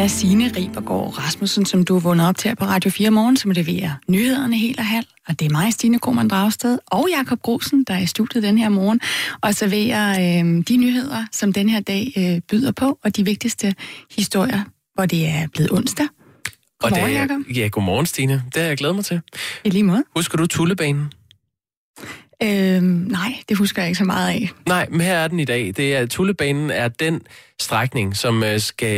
af Signe Ribergaard Rasmussen, som du er vundet op til på Radio 4 morgen, som leverer nyhederne helt og halv. Og det er mig, Stine Krohmann Dragsted, og Jakob Grusen, der er i studiet den her morgen, og serverer øh, de nyheder, som den her dag øh, byder på, og de vigtigste historier, hvor det er blevet onsdag. Godmorgen, og det er, Jacob. Ja, godmorgen, Stine. Det har jeg glædet mig til. I lige måde. Husker du Tullebanen? Øhm, nej, det husker jeg ikke så meget af. Nej, men her er den i dag. Det er, Tullebanen er den strækning, som øh, skal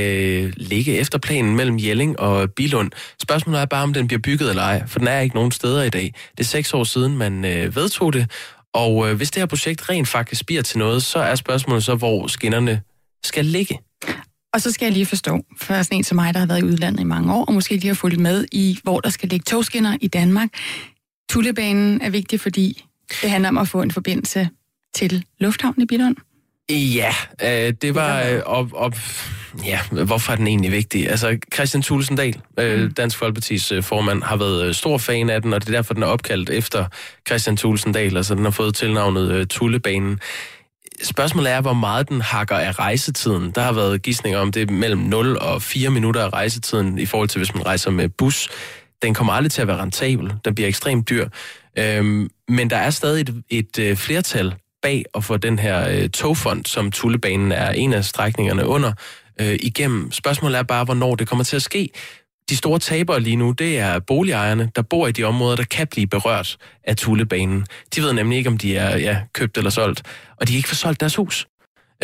ligge efter planen mellem Jelling og Bilund. Spørgsmålet er bare, om den bliver bygget eller ej, for den er ikke nogen steder i dag. Det er seks år siden, man øh, vedtog det, og øh, hvis det her projekt rent faktisk bliver til noget, så er spørgsmålet så, hvor skinnerne skal ligge. Og så skal jeg lige forstå, for sådan en som mig, der har været i udlandet i mange år, og måske lige har fulgt med i, hvor der skal ligge togskinner i Danmark. Tullebanen er vigtig, fordi det handler om at få en forbindelse til lufthavnen i Billund. Ja, øh, det var... Øh, op, op, ja, hvorfor er den egentlig vigtig? Altså, Christian Tulsendal, øh, Dansk Folkepartis øh, formand, har været øh, stor fan af den, og det er derfor, den er opkaldt efter Christian Tulsendal, altså den har fået tilnavnet øh, Tullebanen. Spørgsmålet er, hvor meget den hakker af rejsetiden. Der har været gidsninger om det mellem 0 og 4 minutter af rejsetiden i forhold til, hvis man rejser med bus. Den kommer aldrig til at være rentabel. Den bliver ekstremt dyr. Øhm, men der er stadig et, et, øh, flertal bag at få den her øh, togfond, som Tullebanen er en af strækningerne under, øh, igennem. Spørgsmålet er bare, hvornår det kommer til at ske. De store tabere lige nu, det er boligejerne, der bor i de områder, der kan blive berørt af Tullebanen. De ved nemlig ikke, om de er ja, købt eller solgt, og de kan ikke få solgt deres hus.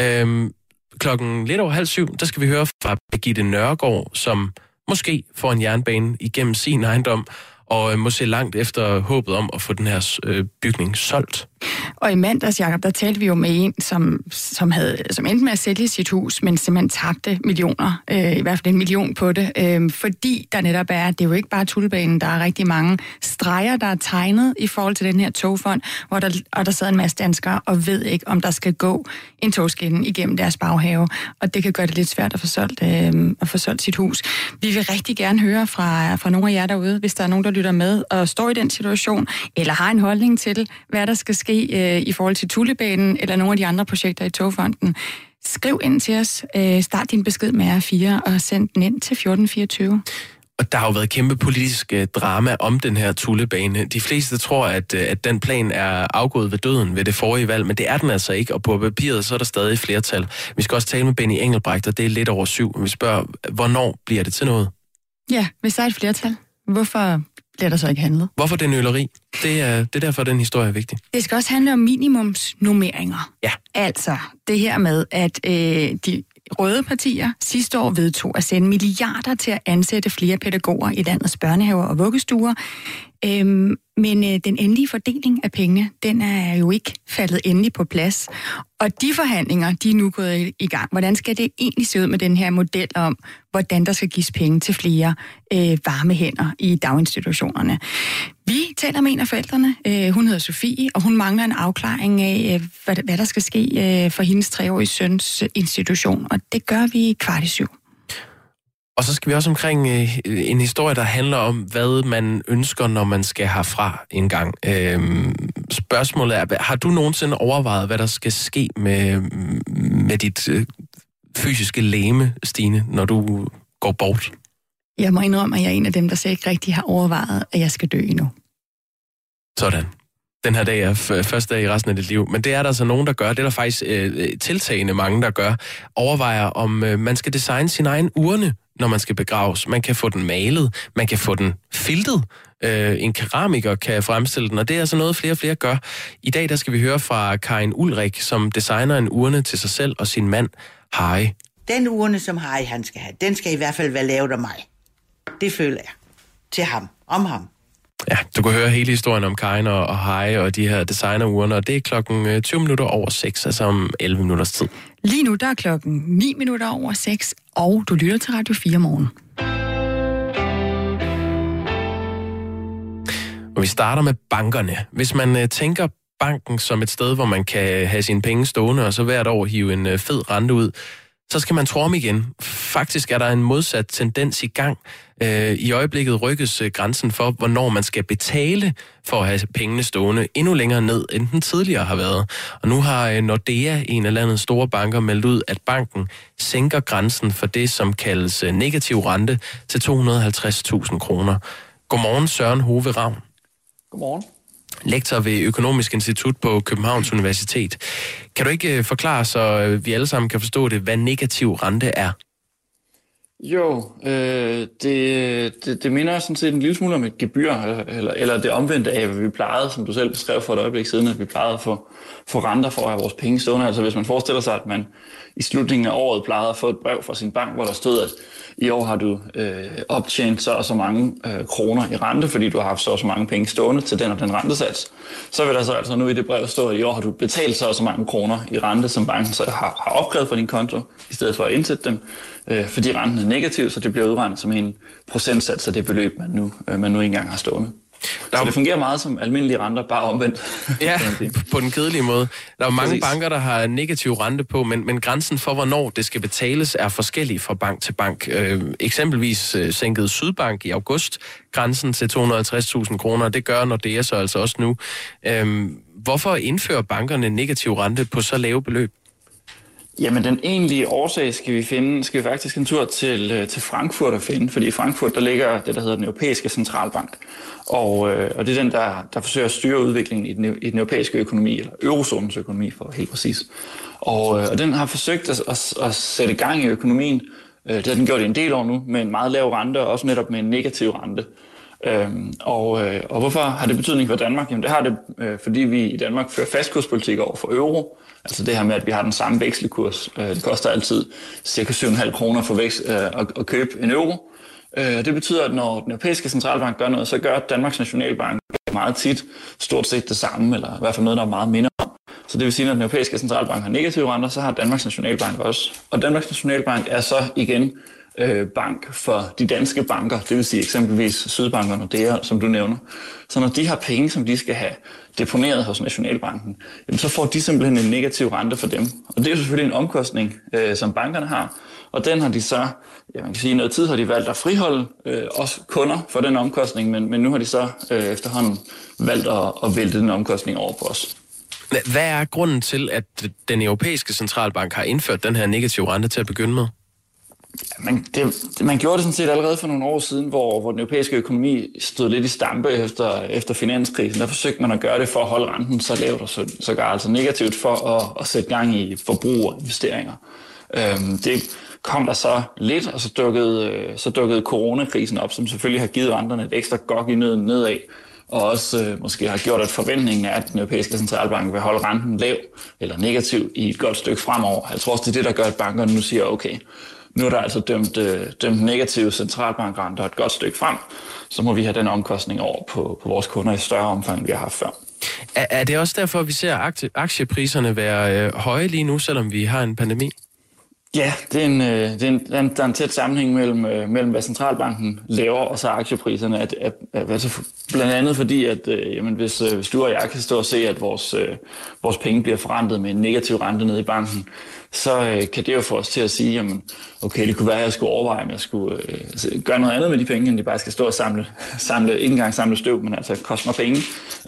Øhm, klokken lidt over halv syv, der skal vi høre fra Birgitte Nørgaard, som måske får en jernbane igennem sin ejendom, og øh, må se langt efter håbet om at få den her øh, bygning solgt. Og i mandags, Jacob, der talte vi jo med en, som, som, havde, som endte med at sælge sit hus, men simpelthen tabte millioner, øh, i hvert fald en million på det, øh, fordi der netop er, det er jo ikke bare tulbanen, der er rigtig mange streger, der er tegnet i forhold til den her togfond, hvor der, og der sidder en masse danskere og ved ikke, om der skal gå en togskinne igennem deres baghave, og det kan gøre det lidt svært at få solgt, øh, at få solgt sit hus. Vi vil rigtig gerne høre fra, fra nogle af jer derude, hvis der er nogen, der lytter med og står i den situation, eller har en holdning til, hvad der skal ske øh, i forhold til Tullebanen eller nogle af de andre projekter i Togfonden. Skriv ind til os. Øh, start din besked med R4 og send den ind til 1424. Og der har jo været kæmpe politisk øh, drama om den her tullebane. De fleste tror, at, øh, at den plan er afgået ved døden ved det forrige valg, men det er den altså ikke, og på papiret så er der stadig flertal. Vi skal også tale med Benny Engelbrecht, og det er lidt over syv. Vi spørger, hvornår bliver det til noget? Ja, hvis der er et flertal, hvorfor bliver der så ikke handlet? Hvorfor det nøleri? Det er, det er derfor, den historie er vigtig. Det skal også handle om minimumsnummeringer. Ja. Altså det her med, at øh, de røde partier sidste år vedtog at sende milliarder til at ansætte flere pædagoger i landets børnehaver og vuggestuer. Øhm, men øh, den endelige fordeling af pengene, den er jo ikke faldet endelig på plads. Og de forhandlinger, de er nu gået i gang. Hvordan skal det egentlig se ud med den her model om, hvordan der skal gives penge til flere øh, varme hænder i daginstitutionerne? Vi taler med en af forældrene. Øh, hun hedder Sofie, og hun mangler en afklaring af, øh, hvad, hvad der skal ske øh, for hendes treårige søns institution. Og det gør vi kvart i syv. Og så skal vi også omkring øh, en historie, der handler om, hvad man ønsker, når man skal herfra en gang. Øhm, spørgsmålet er, har du nogensinde overvejet, hvad der skal ske med, med dit øh, fysiske læme, Stine, når du går bort? Jeg må indrømme, at jeg er en af dem, der så ikke rigtig har overvejet, at jeg skal dø endnu. Sådan. Den her dag er første dag i resten af dit liv. Men det er der altså nogen, der gør. Det er der faktisk øh, tiltagende mange, der gør. Overvejer, om øh, man skal designe sin egen urne, når man skal begraves. Man kan få den malet, man kan få den filtet. Øh, en keramiker kan fremstille den, og det er altså noget, flere og flere gør. I dag der skal vi høre fra Karin Ulrik, som designer en urne til sig selv og sin mand, Harry. Den urne, som Harry han skal have, den skal i hvert fald være lavet af mig. Det føler jeg. Til ham. Om ham. Ja, du kan høre hele historien om Karin og, og Harry og de her designerurner, og det er klokken 20 minutter over 6, altså om 11 minutters tid. Lige nu der er klokken 9 minutter over 6, og du lytter til Radio 4 morgen. Og vi starter med bankerne. Hvis man øh, tænker banken som et sted, hvor man kan have sine penge stående, og så hvert år hive en øh, fed rente ud, så skal man tro om igen. Faktisk er der en modsat tendens i gang. Øh, I øjeblikket rykkes øh, grænsen for, hvornår man skal betale for at have pengene stående endnu længere ned, end den tidligere har været. Og nu har øh, Nordea, en af landets store banker, meldt ud, at banken sænker grænsen for det, som kaldes øh, negativ rente, til 250.000 kroner. Godmorgen, Søren Hove Ravn. Godmorgen lektor ved Økonomisk Institut på Københavns Universitet. Kan du ikke øh, forklare, så øh, vi alle sammen kan forstå det, hvad negativ rente er? Jo, øh, det, det, det minder sådan set en lille smule om et gebyr, eller, eller det omvendte af, hvad vi plejede, som du selv beskrev for et øjeblik siden, at vi plejede at få, få renter for at have vores penge stående. Altså hvis man forestiller sig, at man i slutningen af året plejede at få et brev fra sin bank, hvor der stod, at i år har du øh, optjent så og så mange øh, kroner i rente, fordi du har haft så og så mange penge stående til den og den rentesats. Så vil der så altså nu i det brev stå, at i år har du betalt så og så mange kroner i rente, som banken så har, har opkrævet fra din konto, i stedet for at indsætte dem, øh, fordi renten er negativ, så det bliver udregnet som en procentsats af det beløb, man nu, øh, man nu engang har stående. Der så det fungerer meget som almindelige renter, bare omvendt. Ja, på den kedelige måde. Der er mange Præcis. banker, der har negativ rente på, men, men grænsen for, hvornår det skal betales, er forskellig fra bank til bank. Øh, eksempelvis øh, sænkede Sydbank i august grænsen til 250.000 kroner. Det gør når det er så altså også nu. Øh, hvorfor indfører bankerne negativ rente på så lave beløb? Jamen, den egentlige årsag skal vi finde, skal vi faktisk en tur til, øh, til Frankfurt at finde, fordi i Frankfurt, der ligger det, der hedder den europæiske centralbank. Og, øh, og det er den, der, der forsøger at styre udviklingen i den, i den europæiske økonomi, eller eurozonens økonomi for helt præcis. Og, øh, og den har forsøgt at, at, at sætte gang i økonomien. Øh, det har den gjort i en del år nu, med en meget lav rente, og også netop med en negativ rente. Øhm, og, øh, og hvorfor har det betydning for Danmark? Jamen det har det, øh, fordi vi i Danmark fører fastkurspolitik over for euro. Altså det her med, at vi har den samme vekselkurs. Øh, det koster altid cirka 7,5 kroner for vækst, øh, at, at købe en euro. Øh, det betyder, at når den europæiske centralbank gør noget, så gør Danmarks Nationalbank meget tit stort set det samme, eller i hvert fald noget, der er meget mindre om. Så det vil sige, at når den europæiske centralbank har negative renter, så har Danmarks Nationalbank også. Og Danmarks Nationalbank er så igen øh, bank for de danske banker, det vil sige eksempelvis Sydbank og Nordea, som du nævner. Så når de har penge, som de skal have deponeret hos Nationalbanken, jamen så får de simpelthen en negativ rente for dem. Og det er jo selvfølgelig en omkostning, øh, som bankerne har. Og den har de så, ja, man kan sige, noget tid har de valgt at friholde øh, også kunder for den omkostning, men, men nu har de så øh, efterhånden valgt at, at vælte den omkostning over på os. Hvad er grunden til, at den europæiske centralbank har indført den her negative rente til at begynde med? Man, det, man gjorde det sådan set allerede for nogle år siden, hvor, hvor den europæiske økonomi stod lidt i stampe efter, efter finanskrisen. Der forsøgte man at gøre det for at holde renten så lavt og så, sågar altså negativt for at, at sætte gang i forbrug og investeringer. Øhm, det kom der så lidt, og så dukkede, øh, så dukkede coronakrisen op, som selvfølgelig har givet renterne et ekstra gok i nøden nedad, og også øh, måske har gjort, at forventningen er, at den europæiske centralbank vil holde renten lav eller negativ i et godt stykke fremover. Jeg tror også, det er det, der gør, at bankerne nu siger, okay, nu er der altså dømt, øh, dømt negative centralbankrenter et godt stykke frem, så må vi have den omkostning over på, på vores kunder i større omfang, end vi har haft før. Er, er det også derfor, at vi ser aktie, aktiepriserne være øh, høje lige nu, selvom vi har en pandemi? Ja, det er en, øh, det er en, der er en tæt sammenhæng mellem, øh, mellem hvad centralbanken laver og så aktiepriserne. At, at, at, altså blandt andet fordi, at øh, jamen, hvis, hvis du og jeg kan stå og se, at vores, vores penge bliver forrentet med en negativ rente ned i banken, så øh, kan det jo få os til at sige, jamen, okay, det kunne være, at jeg skulle overveje, om jeg skulle øh, altså, gøre noget andet med de penge, end de bare skal stå og samle, samle ikke engang samle støv, men altså koste mig penge.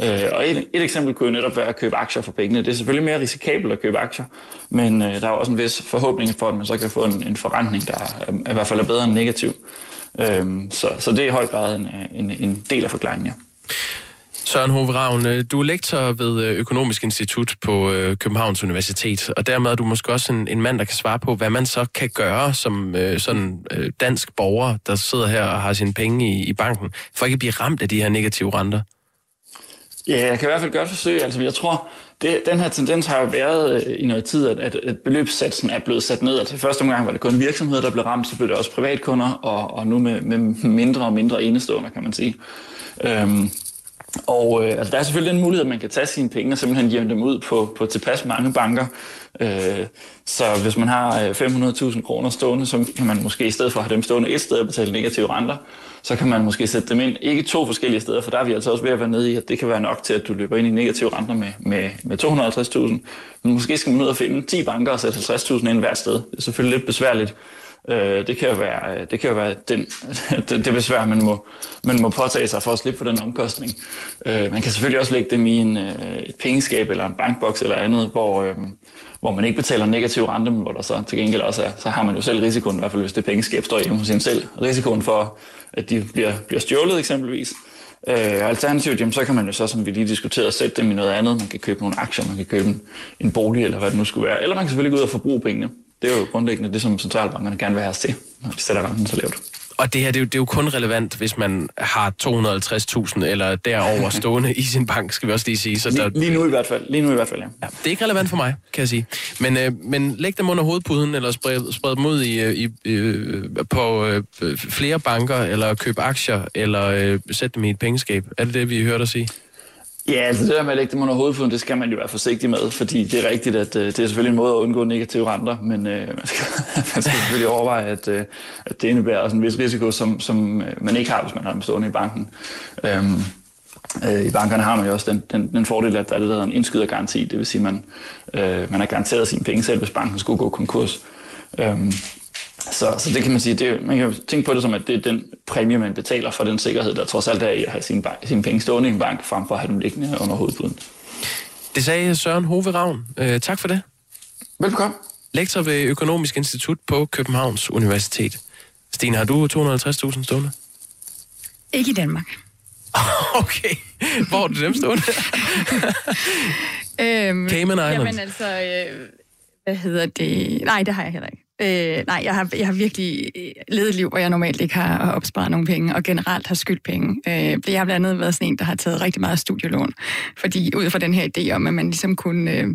Øh, og et, et eksempel kunne jo netop være at købe aktier for pengene. Det er selvfølgelig mere risikabelt at købe aktier, men øh, der er også en vis forhåbning for, at man så kan få en, en forrentning, der er, i hvert fald er bedre end negativ. Øh, så, så det er i høj grad en, en, en del af forklaringen, ja. Søren Hove Ravn, øh, du er lektor ved øh, Økonomisk Institut på øh, Københavns Universitet, og dermed er du måske også en, en mand, der kan svare på, hvad man så kan gøre som sådan dansk borger, der sidder her og har sine penge i, i banken, for ikke at blive ramt af de her negative renter. Ja, jeg kan i hvert fald godt forsøge. Altså, jeg tror, det, den her tendens har jo været i noget tid, at, at beløbssatsen er blevet sat ned. Altså første omgang var det kun virksomheder, der blev ramt, så blev det også privatkunder, og, og nu med, med mindre og mindre enestående, kan man sige. Øhm, og øh, altså, der er selvfølgelig den mulighed, at man kan tage sine penge og simpelthen jævne dem ud på, på tilpas mange banker. Øh, så hvis man har øh, 500.000 kroner stående, så kan man måske i stedet for at have dem stående et sted og betale negative renter, så kan man måske sætte dem ind, ikke to forskellige steder, for der er vi altså også ved at være nede i, at det kan være nok til, at du løber ind i negative renter med, med, med 250.000. Men måske skal man ud og finde 10 banker og sætte 50.000 ind hvert sted. Det er selvfølgelig lidt besværligt. Øh, det kan jo være, øh, det kan jo være den, det, det besvær, man må, man må påtage sig for at slippe for den omkostning. Øh, man kan selvfølgelig også lægge dem i en, øh, et pengeskab eller en bankboks eller andet, hvor, øh, hvor man ikke betaler negativ rente, men hvor der så til gengæld også er, så har man jo selv risikoen, i hvert fald hvis det pengeskab står hjemme hos en selv, risikoen for, at de bliver, bliver stjålet eksempelvis. Øh, alternativt, jamen, så kan man jo så, som vi lige diskuterede, sætte dem i noget andet. Man kan købe nogle aktier, man kan købe en, en bolig, eller hvad det nu skulle være. Eller man kan selvfølgelig gå ud og forbruge pengene. Det er jo grundlæggende det, som centralbankerne gerne vil have os til, når de sætter renten så lavt. Og det her, det er, jo, det er jo kun relevant, hvis man har 250.000 eller derover stående i sin bank, skal vi også lige sige. Så der, lige, lige nu i hvert fald, lige nu i hvert fald, ja. ja. Det er ikke relevant for mig, kan jeg sige. Men, øh, men læg dem under hovedpuden, eller spred, spred dem ud i, i, øh, på øh, flere banker, eller køb aktier, eller øh, sæt dem i et pengeskab. Er det det, vi hørte dig sige? Ja, altså det der med at lægge dem under hovedfoden, det skal man jo være forsigtig med, fordi det er rigtigt, at øh, det er selvfølgelig en måde at undgå negative renter, men øh, man, skal, man skal selvfølgelig overveje, at, øh, at det indebærer også en vis risiko, som, som øh, man ikke har, hvis man har dem stående i banken. Øhm, øh, I bankerne har man jo også den, den, den fordel, at der er det, der hedder en indskydergaranti, det vil sige, at man, øh, man er garanteret sine penge selv, hvis banken skulle gå konkurs. Øhm, så, så det kan man sige, det, man kan jo tænke på det som, at det er den præmie, man betaler for den sikkerhed, der trods alt er i at have sine, bank, sine penge stående i en bank, frem for at have dem liggende under hovedpuden. Det sagde Søren Hove Ravn. Øh, tak for det. Velkommen. Lektor ved Økonomisk Institut på Københavns Universitet. Stine, har du 250.000 stående? Ikke i Danmark. okay. Hvor er du dem stående? øhm, Cayman Islands. Jamen altså, øh, hvad hedder det? Nej, det har jeg heller ikke. Øh, nej, jeg har, jeg har virkelig øh, levet et liv, hvor jeg normalt ikke har opsparet nogen penge, og generelt har skyldt penge. Øh, jeg har blandt andet været sådan en, der har taget rigtig meget studielån, fordi ud fra den her idé om, at man ligesom kunne øh,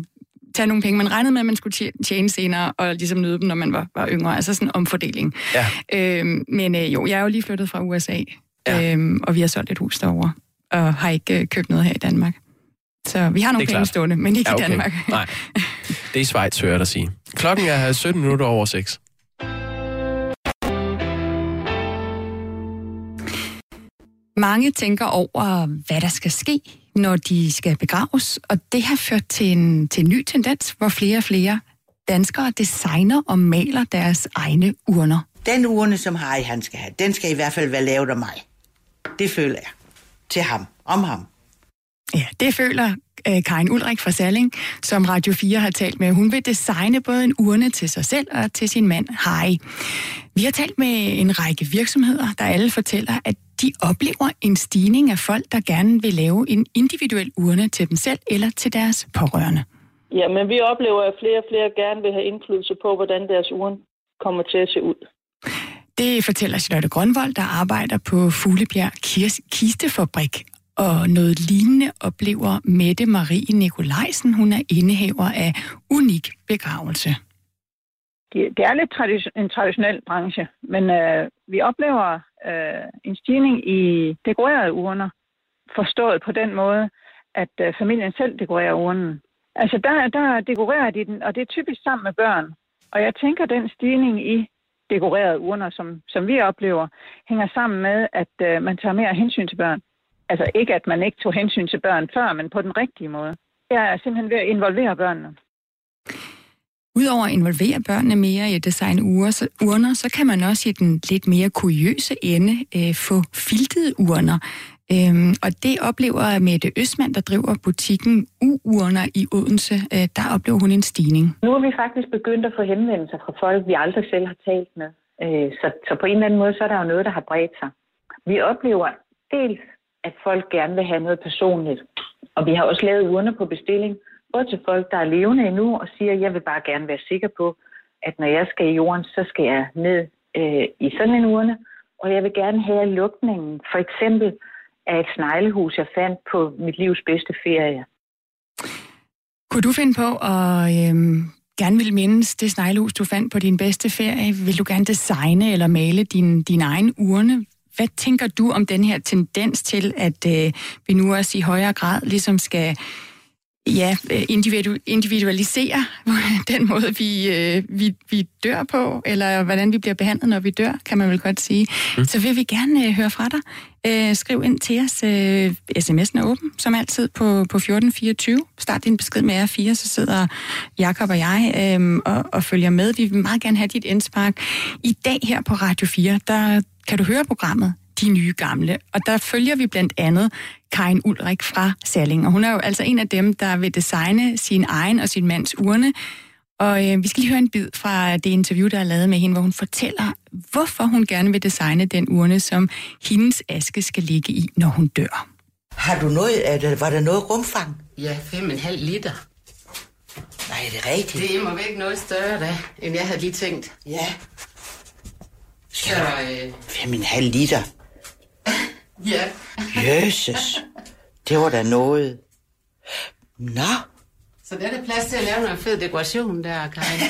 tage nogle penge, man regnede med, at man skulle tjene senere, og ligesom nyde dem, når man var, var yngre. Altså sådan en omfordeling. Ja. Øh, men øh, jo, jeg er jo lige flyttet fra USA, ja. øh, og vi har solgt et hus derovre, og har ikke øh, købt noget her i Danmark. Så vi har nogle penge stående, men ikke ja, okay. i Danmark. Nej, det er Schweiz, hører jeg dig sige. Klokken er 17 minutter over 6. Mange tænker over, hvad der skal ske, når de skal begraves, og det har ført til en, til en ny tendens, hvor flere og flere danskere designer og maler deres egne urner. Den urne, som Harry han skal have, den skal i hvert fald være lavet af mig. Det føler jeg. Til ham. Om ham. Ja, det føler øh, Karin Ulrik fra Salling, som Radio 4 har talt med. Hun vil designe både en urne til sig selv og til sin mand, Harry. Vi har talt med en række virksomheder, der alle fortæller, at de oplever en stigning af folk, der gerne vil lave en individuel urne til dem selv eller til deres pårørende. Ja, men vi oplever, at flere og flere gerne vil have indflydelse på, hvordan deres urne kommer til at se ud. Det fortæller Charlotte Grønvold, der arbejder på Fuglebjerg Kistefabrik. Og noget lignende oplever Mette Marie Nikolajsen. Hun er indehaver af Unik Begravelse. Det er lidt en traditionel branche, men øh, vi oplever øh, en stigning i dekorerede urner, forstået på den måde, at øh, familien selv dekorerer urnen. Altså der, der dekorerer de den, og det er typisk sammen med børn. Og jeg tænker, at den stigning i dekorerede urner, som, som vi oplever, hænger sammen med, at øh, man tager mere hensyn til børn. Altså ikke, at man ikke tog hensyn til børn før, men på den rigtige måde. Jeg er simpelthen ved at involvere børnene. Udover at involvere børnene mere i at designe urner, så kan man også i den lidt mere kuriøse ende øh, få filtede urner. Øhm, og det oplever Mette Østmand, der driver butikken U-urner i Odense. Øh, der oplever hun en stigning. Nu er vi faktisk begyndt at få henvendelser fra folk, vi aldrig selv har talt med. Øh, så, så på en eller anden måde, så er der jo noget, der har bredt sig. Vi oplever dels at folk gerne vil have noget personligt. Og vi har også lavet urner på bestilling, både til folk, der er levende endnu, og siger, at jeg vil bare gerne være sikker på, at når jeg skal i jorden, så skal jeg ned øh, i sådan en urne. Og jeg vil gerne have lukningen, for eksempel af et sneglehus, jeg fandt på mit livs bedste ferie. Kunne du finde på at øh, gerne vil mindes det sneglehus, du fandt på din bedste ferie? Vil du gerne designe eller male din, din egen urne? Hvad tænker du om den her tendens til, at øh, vi nu også i højere grad ligesom skal ja, øh, individu- individualisere den måde, vi, øh, vi, vi dør på, eller hvordan vi bliver behandlet, når vi dør, kan man vel godt sige. Mm. Så vil vi gerne øh, høre fra dig. Øh, skriv ind til os. Øh, sms'en er åben, som altid, på, på 1424. Start din besked med R4, så sidder Jakob og jeg øh, og, og følger med. Vi vil meget gerne have dit indspark. I dag her på Radio 4, der kan du høre programmet de nye gamle. Og der følger vi blandt andet Karin Ulrik fra Særling. Og hun er jo altså en af dem, der vil designe sin egen og sin mands urne. Og øh, vi skal lige høre en bid fra det interview, der er lavet med hende, hvor hun fortæller, hvorfor hun gerne vil designe den urne, som hendes aske skal ligge i, når hun dør. Har du noget, er der, var der noget rumfang? Ja, 5,5 liter. Nej, er det rigtigt? Det er må væk noget større da, end jeg havde lige tænkt. Ja. Så, øh, Fem en halv liter. ja. Jesus. Det var da noget. Nå. Så der er der plads til at lave noget fed dekoration der, Karin.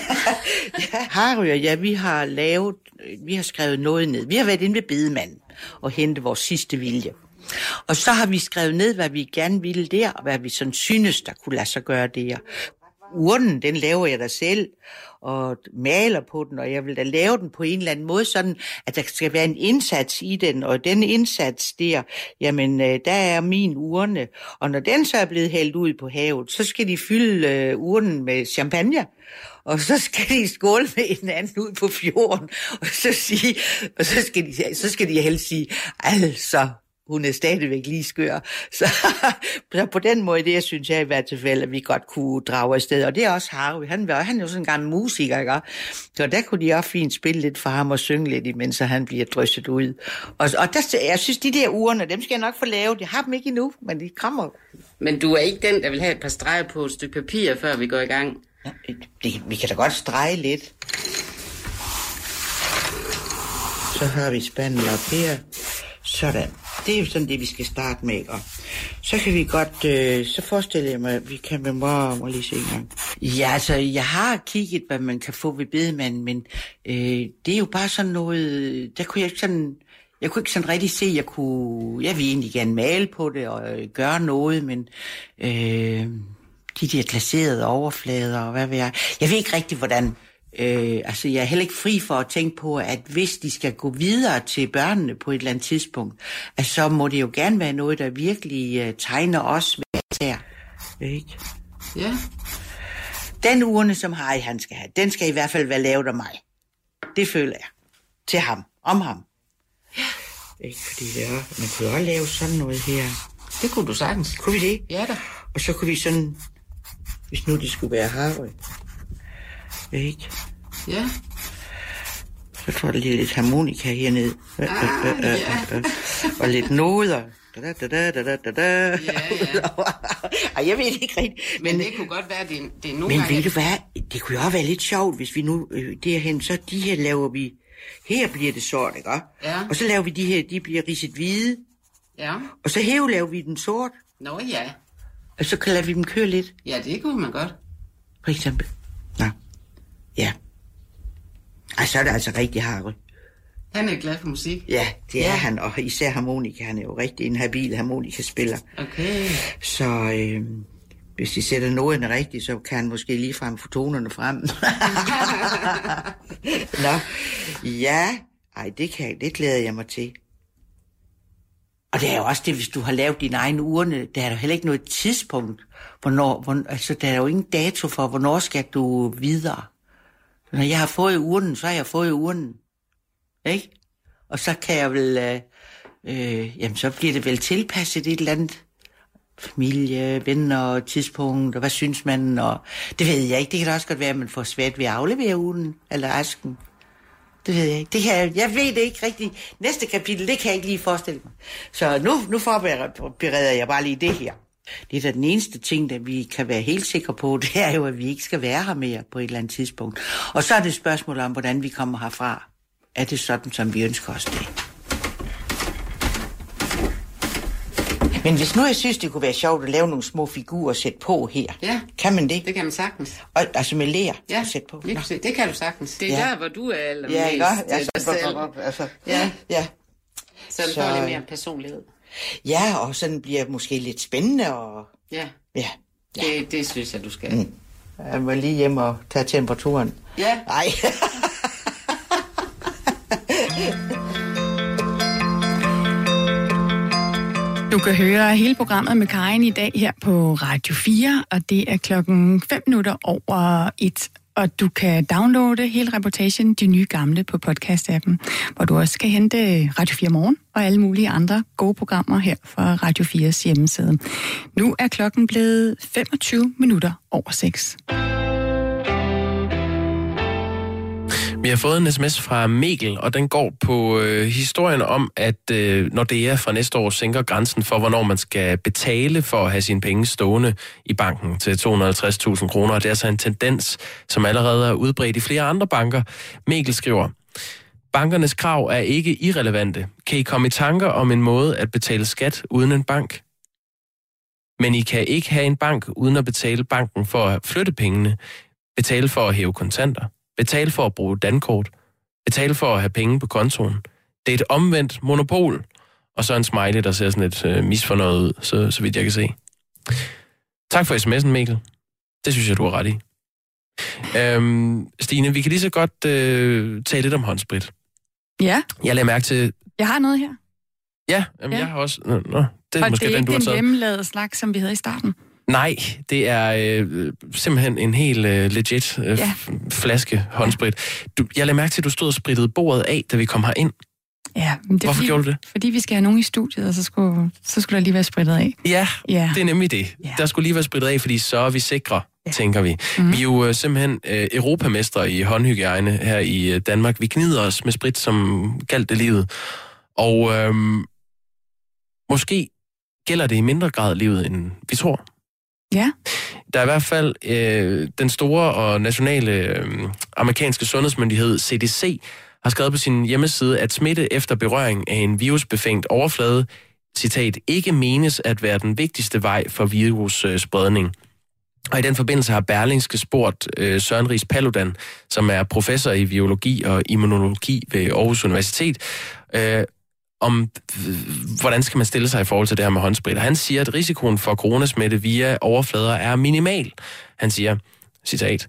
Ja, Harry og jeg, vi har lavet, vi har skrevet noget ned. Vi har været inde ved bedemanden og hentet vores sidste vilje. Og så har vi skrevet ned, hvad vi gerne ville der, og hvad vi sådan synes, der kunne lade sig gøre der. Urnen, den laver jeg da selv, og maler på den, og jeg vil da lave den på en eller anden måde, sådan at der skal være en indsats i den, og den indsats der, jamen, øh, der er min urne. Og når den så er blevet hældt ud på havet, så skal de fylde øh, urnen med champagne, og så skal de skåle med hinanden ud på fjorden, og så, sige, og så, skal, de, så skal de helst sige, altså, hun er stadigvæk lige skør. Så, så på den måde, det synes jeg i hvert fald, at vi godt kunne drage afsted. Og det er også Harvey. Han, var, han er jo sådan en gammel musiker, ikke? Så der kunne de også fint spille lidt for ham og synge lidt, imens han bliver drysset ud. Og, og der, jeg synes, de der urene, dem skal jeg nok få lavet. Jeg har dem ikke endnu, men de kommer. Men du er ikke den, der vil have et par streger på et stykke papir, før vi går i gang. Ja, det, vi kan da godt strege lidt. Så har vi spanden op her. Sådan. Det er jo sådan det, vi skal starte med. Og så kan vi godt, øh, så forestiller jeg mig, at vi kan med mor, må lige se en gang. Ja, altså, jeg har kigget, hvad man kan få ved bedemanden, men øh, det er jo bare sådan noget, der kunne jeg ikke sådan, jeg kunne ikke sådan rigtig se, jeg kunne, jeg ville egentlig gerne male på det og øh, gøre noget, men øh, de der glaserede overflader og hvad ved jeg. Jeg ved ikke rigtig, hvordan... Øh, altså, jeg er heller ikke fri for at tænke på, at hvis de skal gå videre til børnene på et eller andet tidspunkt, at så må det jo gerne være noget, der virkelig øh, tegner os med her. Ikke? Ja. Den urne, som Harry han skal have, den skal i hvert fald være lavet af mig. Det føler jeg. Til ham. Om ham. Ja. Ikke fordi det er... Man kunne også lave sådan noget her. Det kunne du sagtens. Kunne vi det? Ja da. Og så kunne vi sådan... Hvis nu det skulle være Harry. Ikke? Ja. Så får der lige lidt harmonika hernede. Ah, øh, øh, øh, øh. Og lidt noder. Da, da, da, da, da, da, da. Ja, ja. Ej, jeg ved det ikke rigtigt. Men det kunne godt være, at det, det er nogle Men gange... ved du hvad, det kunne jo også være lidt sjovt, hvis vi nu øh, derhen, så de her laver vi, her bliver det sort, ikke? Ja. Og så laver vi de her, de bliver ridset hvide, Ja. og så hæve laver vi den sort, Nå ja. og så kan vi dem køre lidt, Ja, det kunne man godt. for eksempel. Ja. Ej, så er det altså rigtig Harry. Han er glad for musik. Ja, det er Ja. han, og især harmonika, han er jo rigtig en habil harmonikaspiller. Okay. Så øh, hvis de sætter noget rigtigt, så kan han måske lige frem få tonerne frem. Nå, ja, ej, det, kan, det glæder jeg mig til. Og det er jo også det, hvis du har lavet din egen urne, der er der heller ikke noget tidspunkt, hvornår, hvor, altså der er jo ingen dato for, hvornår skal du videre. Når jeg har fået urnen, så har jeg fået urnen. Ikke? Og så kan jeg vel, øh, øh, jamen så bliver det vel tilpasset et eller andet familie, venner, tidspunkt, og hvad synes man, og det ved jeg ikke. Det kan da også godt være, at man får svært ved at aflevere ugen, eller asken. Det ved jeg ikke. Det kan jeg, jeg ved det ikke rigtigt. Næste kapitel, det kan jeg ikke lige forestille mig. Så nu, nu forbereder jeg bare lige det her. Det er da den eneste ting, der vi kan være helt sikre på, det er jo, at vi ikke skal være her mere på et eller andet tidspunkt. Og så er det et spørgsmål om, hvordan vi kommer herfra. Er det sådan, som vi ønsker os det? Men hvis nu jeg synes, det kunne være sjovt at lave nogle små figurer og sætte på her, Ja. kan man det? Det kan man sagtens. Og, altså med ler Ja, at sætte på? Nå. præcis. Det kan du sagtst. Det er Ja. der, hvor du er allermest Ja, ikke Altså, altså, Ja. ja, ja. Så den får lidt mere personlighed. Ja, og sådan bliver det måske lidt spændende, og Ja, ja. det, det synes jeg, du skal. Mm. Jeg må lige hjem og tage temperaturen. Ja. Nej. Du kan høre hele programmet med Karin i dag her på Radio 4, og det er klokken 5 minutter over et. Og du kan downloade hele reportagen, de nye gamle, på podcast-appen, hvor du også kan hente øh, Radio 4 Morgen og alle mulige andre gode programmer her fra Radio 4's hjemmeside. Nu er klokken blevet 25 minutter over 6. Vi har fået en sms fra Mikkel, og den går på øh, historien om, at øh, når det er fra næste år sænker grænsen for, hvornår man skal betale for at have sine penge stående i banken til 250.000 kroner. Det er altså en tendens, som allerede er udbredt i flere andre banker. Mikkel skriver, Bankernes krav er ikke irrelevante. Kan I komme i tanker om en måde at betale skat uden en bank? Men I kan ikke have en bank uden at betale banken for at flytte pengene, betale for at hæve kontanter, betale for at bruge dankort, betale for at have penge på kontoen. Det er et omvendt monopol. Og så en smiley, der ser sådan lidt øh, misfornøjet ud, så, så vidt jeg kan se. Tak for sms'en, Mikkel. Det synes jeg, du har ret i. Øhm, Stine, vi kan lige så godt øh, tale lidt om håndsprit. Ja, Jeg lagde mærke til... jeg har noget her. Ja, jamen, Ja. jeg har også... Nå, nå, det er og måske det er den, du har den taget. hjemmelavede slags, som vi havde i starten. Nej, det er øh, simpelthen en helt øh, legit øh, Ja. flaske håndsprit. Du, jeg lagde mærke til, at du stod og sprittede bordet af, da vi kom herind. Ja, men det Hvorfor fordi, gjorde du det? Fordi vi skal have nogen i studiet, og så skulle, så skulle der lige være spritet af. Ja, Ja. det er nemlig det. Ja. Der skulle lige være sprittet af, fordi så er vi sikre, Ja. tænker vi. Mhm. Mm. Vi er jo øh, simpelthen øh, europamestre i håndhygiejne her i øh, Danmark. Vi gnider os med sprit, som galt det livet. Og øhm, måske gælder det i mindre grad livet, end vi tror. Ja. Der er i hvert fald øh, den store og nationale øh, amerikanske sundhedsmyndighed, CDC, har skrevet på sin hjemmeside, at smitte efter berøring af en virusbefængt overflade, citat, ikke menes at være den vigtigste vej for virusspredning. Og i den forbindelse har Berlingske spurgt øh, Søren Ries Paludan, som er professor i biologi og immunologi ved Aarhus Universitet, øh, om hvordan skal man stille sig i forhold til det her med håndsprit. Og han siger, at risikoen for coronasmitte via overflader er minimal. Han siger, citat,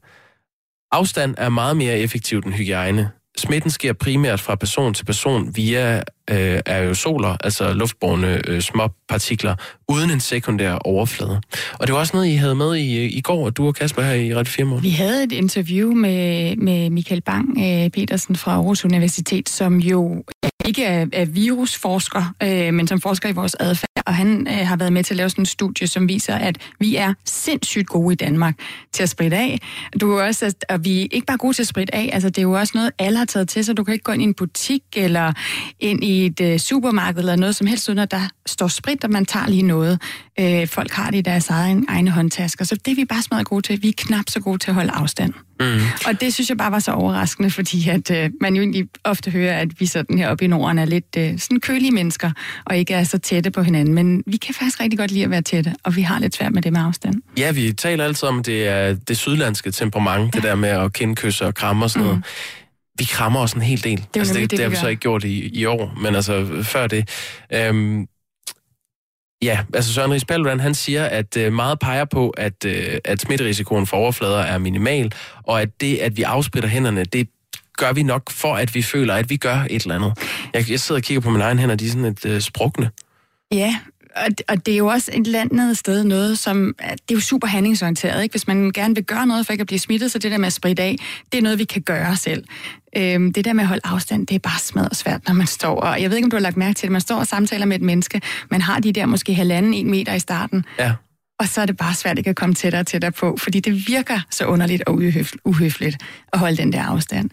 Afstand er meget mere effektivt end hygiejne. Smitten sker primært fra person til person via øh, aerosoler, altså luftborne øh, små partikler, uden en sekundær overflade. Og det var også noget, I havde med i, øh, i går, du og Kasper her i Radio 4 Morgen. Vi havde et interview med, med Michael Bang øh, Petersen fra Aarhus Universitet, som jo ikke er, er virusforsker, øh, men som forsker i vores adfærd, og han øh, har været med til at lave sådan en studie, som viser, at vi er sindssygt gode i Danmark til at spritte af. Du er også, og vi er ikke bare gode til at spritte af, altså det er jo også noget, alle har taget til, så du kan ikke gå ind i en butik eller ind i et øh, supermarked eller noget som helst, uden at der står sprit, og man tager lige noget. Øh, folk har det i deres egen, egne håndtasker, så det er vi bare smadret gode til. Vi er knap så gode til at holde afstand. Mm. Og det synes jeg bare var så overraskende, fordi at, øh, man jo egentlig ofte hører, at vi sådan heroppe i Norden er lidt øh, sådan kølige mennesker, og ikke er så tætte på hinanden. Men vi kan faktisk rigtig godt lide at være tætte, og vi har lidt svært med det med afstand. Ja, vi taler altid om, det er det sydlandske temperament, ja. det der med at kindkysse og kramme og sådan noget. Vi krammer også en hel del. jo altså, det, det, det har vi så ikke gjort i, i år, men altså før det. Øhm, ja, altså Søren Ries Paludan, han siger, at øh, meget peger på, at, øh, at smitterisikoen for overflader er minimal, og at det, at vi afspritter hænderne, det gør vi nok for, at vi føler, at vi gør et eller andet. Jeg, jeg sidder og kigger på mine egne hænder, de er sådan et øh, sprukne. Ja, og, og det er jo også et landet sted noget, som det er jo super handlingsorienteret. Ikke? Hvis man gerne vil gøre noget for ikke at blive smittet, så det der med at spritte af, det er noget, vi kan gøre selv. Øhm, det der med at holde afstand, det er bare smadret svært, når man står. Og jeg ved ikke, om du har lagt mærke til det, man står og samtaler med et menneske, man har de der måske halvanden, en meter i starten, Ja. og så er det bare svært ikke at komme tættere og tættere på, fordi det virker så underligt og uhøf- uhøfligt at holde den der afstand.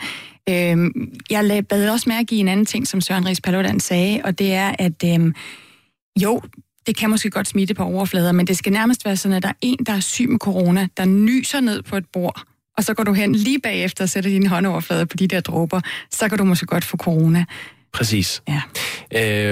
Øhm, jeg bad også mærke i en anden ting, som Søren Ries Paludan sagde, og det er, at øhm, jo, det kan måske godt smitte på overflader, men det skal nærmest være sådan, at der er en, der er syg med corona, der nyser ned på et bord, og så går du hen lige bagefter og sætter dine håndoverflader på de der dråber, så kan du måske godt få corona. Præcis. Ja.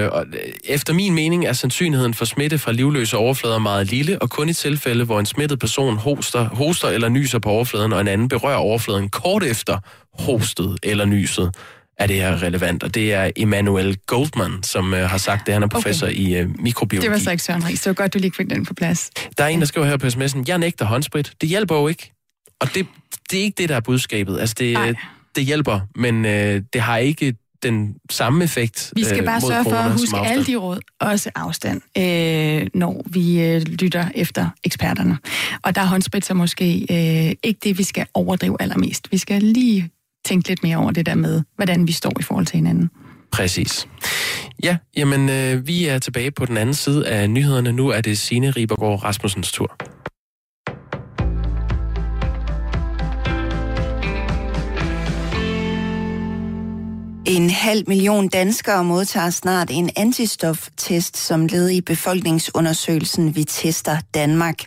Øh, og efter min mening er sandsynligheden for smitte fra livløse overflader meget lille, og kun i tilfælde, hvor en smittet person hoster, hoster eller nyser på overfladen, og en anden berører overfladen kort efter hostet eller nyset, er det her relevant. Og det er Emmanuel Goldman, som øh, har sagt det. Han er professor okay. i øh, mikrobiologi. Det var så ikke Søren Ries. Det var godt, du lige fik den på plads. Der er en, der skriver her på sms'en, jeg nægter håndsprit. Det hjælper jo ikke. Og det, det er ikke det, der er budskabet. Altså, det, det hjælper, men øh, det har ikke den samme effekt Vi skal øh, bare øh, sørge for at huske alle de råd, også afstand, øh, når vi øh, lytter efter eksperterne. Og der er håndsprit så måske øh, ikke det, vi skal overdrive allermest. Vi skal lige tænke lidt mere over det der med, hvordan vi står i forhold til hinanden. Præcis. Ja, jamen øh, vi er tilbage på den anden side af nyhederne. Nu er det Signe Ribergaard Rasmussens tur. En halv million danskere modtager snart en antistoftest som led i befolkningsundersøgelsen Vi Tester Danmark.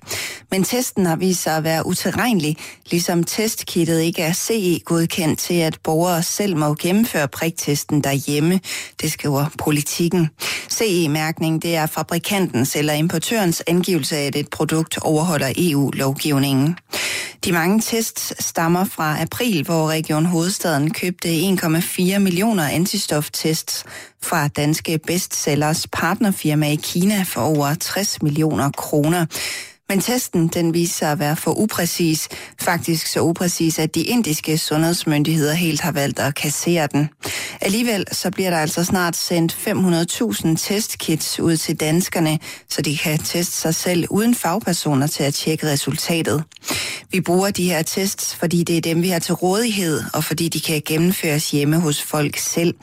Men testen har vist sig at være utilregnelig, ligesom testkittet ikke er CE-godkendt til, at borgere selv må gennemføre priktesten derhjemme. Det skriver politikken. CE-mærkning det er fabrikantens eller importørens angivelse af, at et produkt overholder EU-lovgivningen. De mange tests stammer fra april, hvor Region Hovedstaden købte 1,4 millioner antistoftests fra danske bestsellers partnerfirma i Kina for over 60 millioner kroner. Men testen den viste sig at være for upræcis, faktisk så upræcis, at de indiske sundhedsmyndigheder helt har valgt at kassere den. Alligevel så bliver der altså snart sendt 500.000 testkits ud til danskerne, så de kan teste sig selv uden fagpersoner til at tjekke resultatet. Vi bruger de her tests, fordi det er dem, vi har til rådighed, og fordi de kan gennemføres hjemme hos folk selv.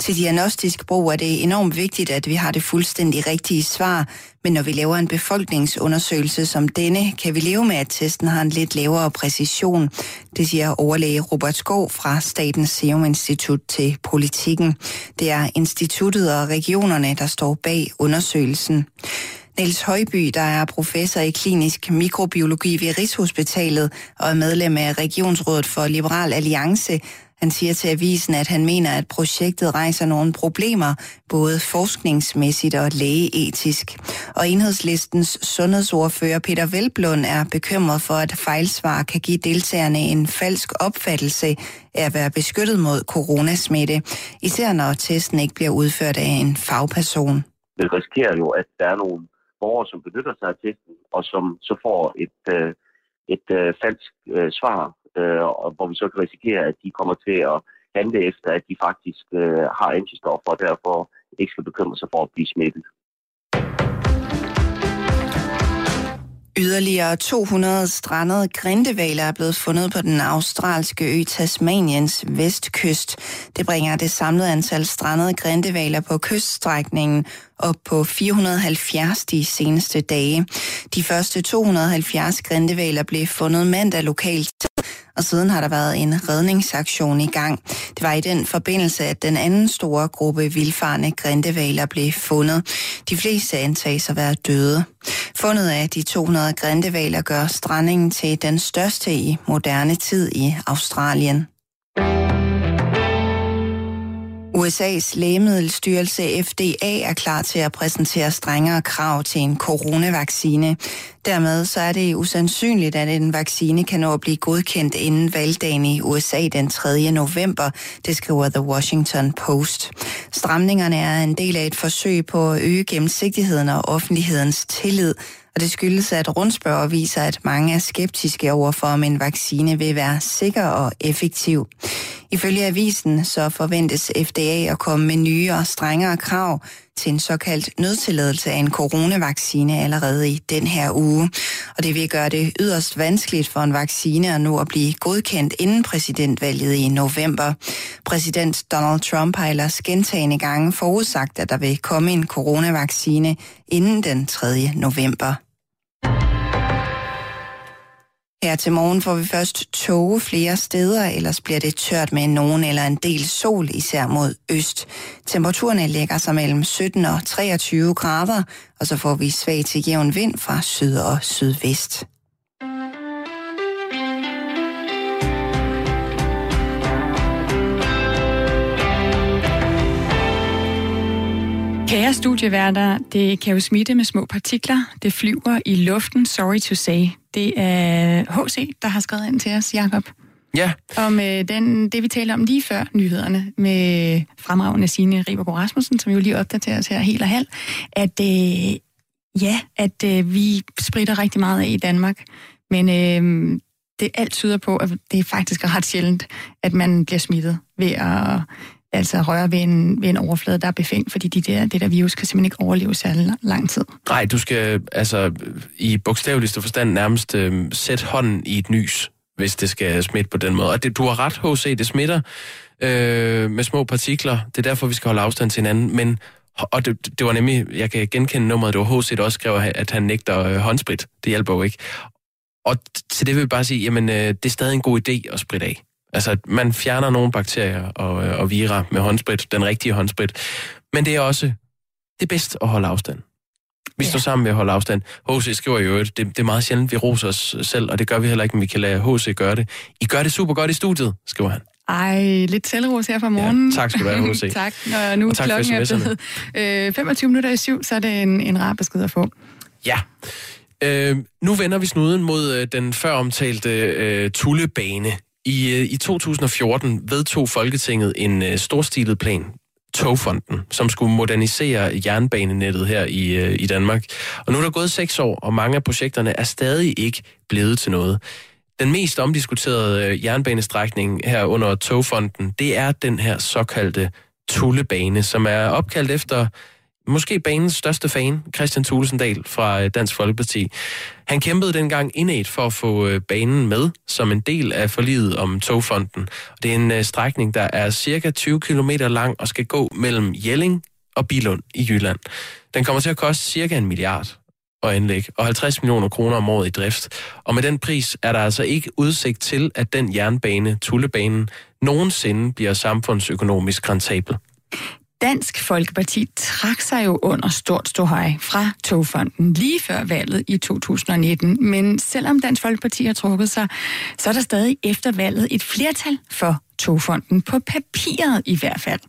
Til diagnostisk brug er det enormt vigtigt, at vi har det fuldstændig rigtige svar, men når vi laver en befolkningsundersøgelse som denne, kan vi leve med, at testen har en lidt lavere præcision. Det siger overlæge Robert Skov fra Statens Serum Institut til politikken. Det er instituttet og regionerne, der står bag undersøgelsen. Niels Højby, der er professor i klinisk mikrobiologi ved Rigshospitalet og er medlem af Regionsrådet for Liberal Alliance, han siger til avisen, at han mener, at projektet rejser nogle problemer, både forskningsmæssigt og lægeetisk. Og enhedslistens sundhedsordfører Peter Velblund er bekymret for, at fejlsvar kan give deltagerne en falsk opfattelse af at være beskyttet mod coronasmitte, især når testen ikke bliver udført af en fagperson. Det risikerer jo, at der er nogle borgere, som benytter sig af testen, og som så får et, øh, et, et falsk øh, svar øh, og hvor vi så kan risikere, at de kommer til at handle efter, at de faktisk øh, har antistoffer, og derfor ikke skal bekymre sig for at blive smittet. Yderligere 200 strandede grindevaler er blevet fundet på den australske ø Tasmaniens vestkyst. Det bringer det samlede antal strandede grindevaler på kyststrækningen op på 470 de seneste dage. De første 270 grindevaler blev fundet mandag lokalt og siden har der været en redningsaktion i gang. Det var i den forbindelse, at den anden store gruppe vildfarne grindevaler blev fundet. De fleste antages at være døde. Fundet af de 200 grindevaler gør strandingen til den største i moderne tid i Australien. USA's lægemiddelstyrelse FDA er klar til at præsentere strengere krav til en coronavaccine. Dermed så er det usandsynligt, at en vaccine kan nå at blive godkendt inden valgdagen i USA den 3. november, det skriver The Washington Post. Stramningerne er en del af et forsøg på at øge gennemsigtigheden og offentlighedens tillid og det skyldes, at rundspørger viser, at mange er skeptiske over for, om en vaccine vil være sikker og effektiv. Ifølge avisen så forventes FDA at komme med nye og strengere krav til en såkaldt nødtilladelse af en coronavaccine allerede i den her uge. Og det vil gøre det yderst vanskeligt for en vaccine at nå at blive godkendt inden præsidentvalget i november. Præsident Donald Trump har ellers gentagende gange forudsagt, at der vil komme en coronavaccine inden den 3. november. Her til morgen får vi først tåge flere steder, ellers bliver det tørt med nogen eller en del sol, især mod øst. Temperaturerne lægger sig mellem 17 og 23 grader, og så får vi svag til jævn vind fra syd og sydvest. Kære studieværter, det kan jo smitte med små partikler. Det flyver i luften, sorry to say. Det er HC, der har skrevet ind til os, Jakob. Ja. Om øh, den, det, vi talte om lige før nyhederne med fremragende Signe Ribergaard Rasmussen, som jo lige opdaterer os her helt og halv, at øh, ja, at øh, vi spritter rigtig meget af i Danmark, men øh, det alt tyder på, at det faktisk er ret sjældent, at man bliver smittet ved at altså røre ved en, ved en overflade, der er befængt, fordi de der, det der virus kan simpelthen ikke overleve særlig lang tid. Nej, du skal altså i bogstaveligste forstand nærmest øh, sætte hånden i et nys, hvis det skal smitte på den måde. Og det, du har ret, HC, det smitter øh, med små partikler. Det er derfor, vi skal holde afstand til hinanden. Men og det, det var nemlig, jeg kan genkende nummeret, det var HC, der også skrev, at han nægter øh, håndsprit. Det hjælper jo ikke. Og til det vil jeg bare sige, jamen øh, det er stadig en god idé at spritte af. Altså, man fjerner nogle bakterier og, øh, og vira med håndsprit, den rigtige håndsprit. Men det er også det er bedst at holde afstand. Vi ja. står sammen med at holde afstand. H.C. skriver jo, at det, det er meget sjældent, vi roser os selv, og det gør vi heller ikke, men vi kan lade H.C. gøre det. I gør det super godt i studiet, skriver han. Ej, lidt selvros her fra morgenen. Ja, tak skal du have, H.C. tak. Når nu og tak klokken er blevet øh, 25 minutter i syv, så er det en, en rar besked at få. Ja. Øh, nu vender vi snuden mod øh, den før omtalte øh, tullebane. I, øh, I 2014 vedtog Folketinget en øh, storstilet plan, Togfonden, som skulle modernisere jernbanenettet her i, øh, i Danmark. Og nu er der gået seks år, og mange af projekterne er stadig ikke blevet til noget. Den mest omdiskuterede øh, jernbanestrækning her under Togfonden, det er den her såkaldte Tullebane, som er opkaldt efter måske banens største fan, Christian Tulsendal fra øh, Dansk Folkeparti. Han kæmpede dengang indet for at få øh, banen med som en del af forliget om togfonden. Det er en øh, strækning, der er cirka 20 km lang og skal gå mellem Jelling og Bilund i Jylland. Den kommer til at koste cirka en milliard og anlæg, og 50 millioner kroner om året i drift. Og med den pris er der altså ikke udsigt til, at den jernbane, Tullebanen, nogensinde bliver samfundsøkonomisk rentabel. Dansk Folkeparti trak sig jo under stort ståhej fra togfonden lige før valget i 2019. Men selvom Dansk Folkeparti har trukket sig, så er der stadig efter valget et flertal for togfonden, på papiret i hvert fald.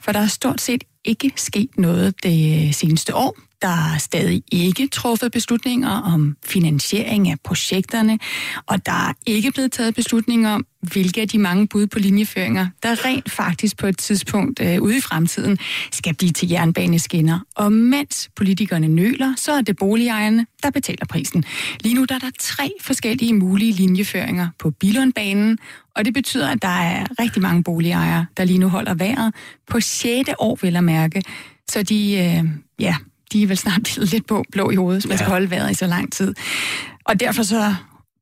For der er stort set ikke sket noget det øh, seneste år. Der er stadig ikke truffet beslutninger om finansiering af projekterne, og der er ikke blevet taget beslutninger om, hvilke af de mange bud på linjeføringer, der rent faktisk på et tidspunkt øh, ude i fremtiden skal blive til jernbaneskinner. Og mens politikerne nøler, så er det boligejerne, der betaler prisen. Lige nu der er der tre forskellige mulige linjeføringer på Bilundbanen, og det betyder, at der er rigtig mange boligejere, der lige nu holder vejret på 6. år, vil jeg mærke. Så de, øh, ja, de er vel snart blevet lidt på blå i hovedet, hvis man skal holde vejret i så lang tid. Og derfor så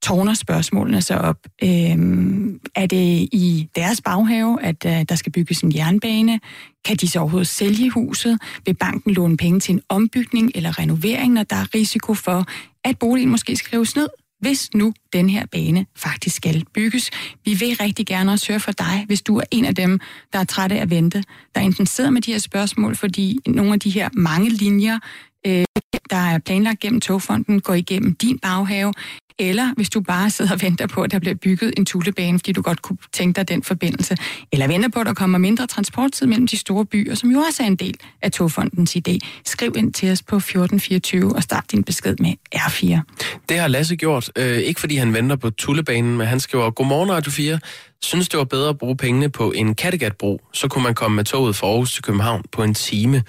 tårner spørgsmålene så op. Øhm, er det i deres baghave, at øh, der skal bygges en jernbane? Kan de så overhovedet sælge huset? Vil banken låne penge til en ombygning eller renovering, når der er risiko for, at boligen måske skrives ned? Hvis nu den her bane faktisk skal bygges. Vi vil rigtig gerne også høre fra dig, hvis du er en af dem, der er trætte af at vente, der enten sidder med de her spørgsmål, fordi nogle af de her mange linjer, øh, der er planlagt gennem togfonden, går igennem din baghave, eller hvis du bare sidder og venter på, at der bliver bygget en tulebane, fordi du godt kunne tænke dig den forbindelse, eller venter på, at der kommer mindre transporttid mellem de store byer, som jo også er en del af togfondens idé. Skriv ind til os på 1424 og start din besked med R4. Det har Lasse gjort, øh, ikke fordi han venter på tulebanen, men han skriver, Godmorgen Radio 4, synes det var bedre at bruge pengene på en Kattegatbro, så kunne man komme med toget fra Aarhus til København på en time.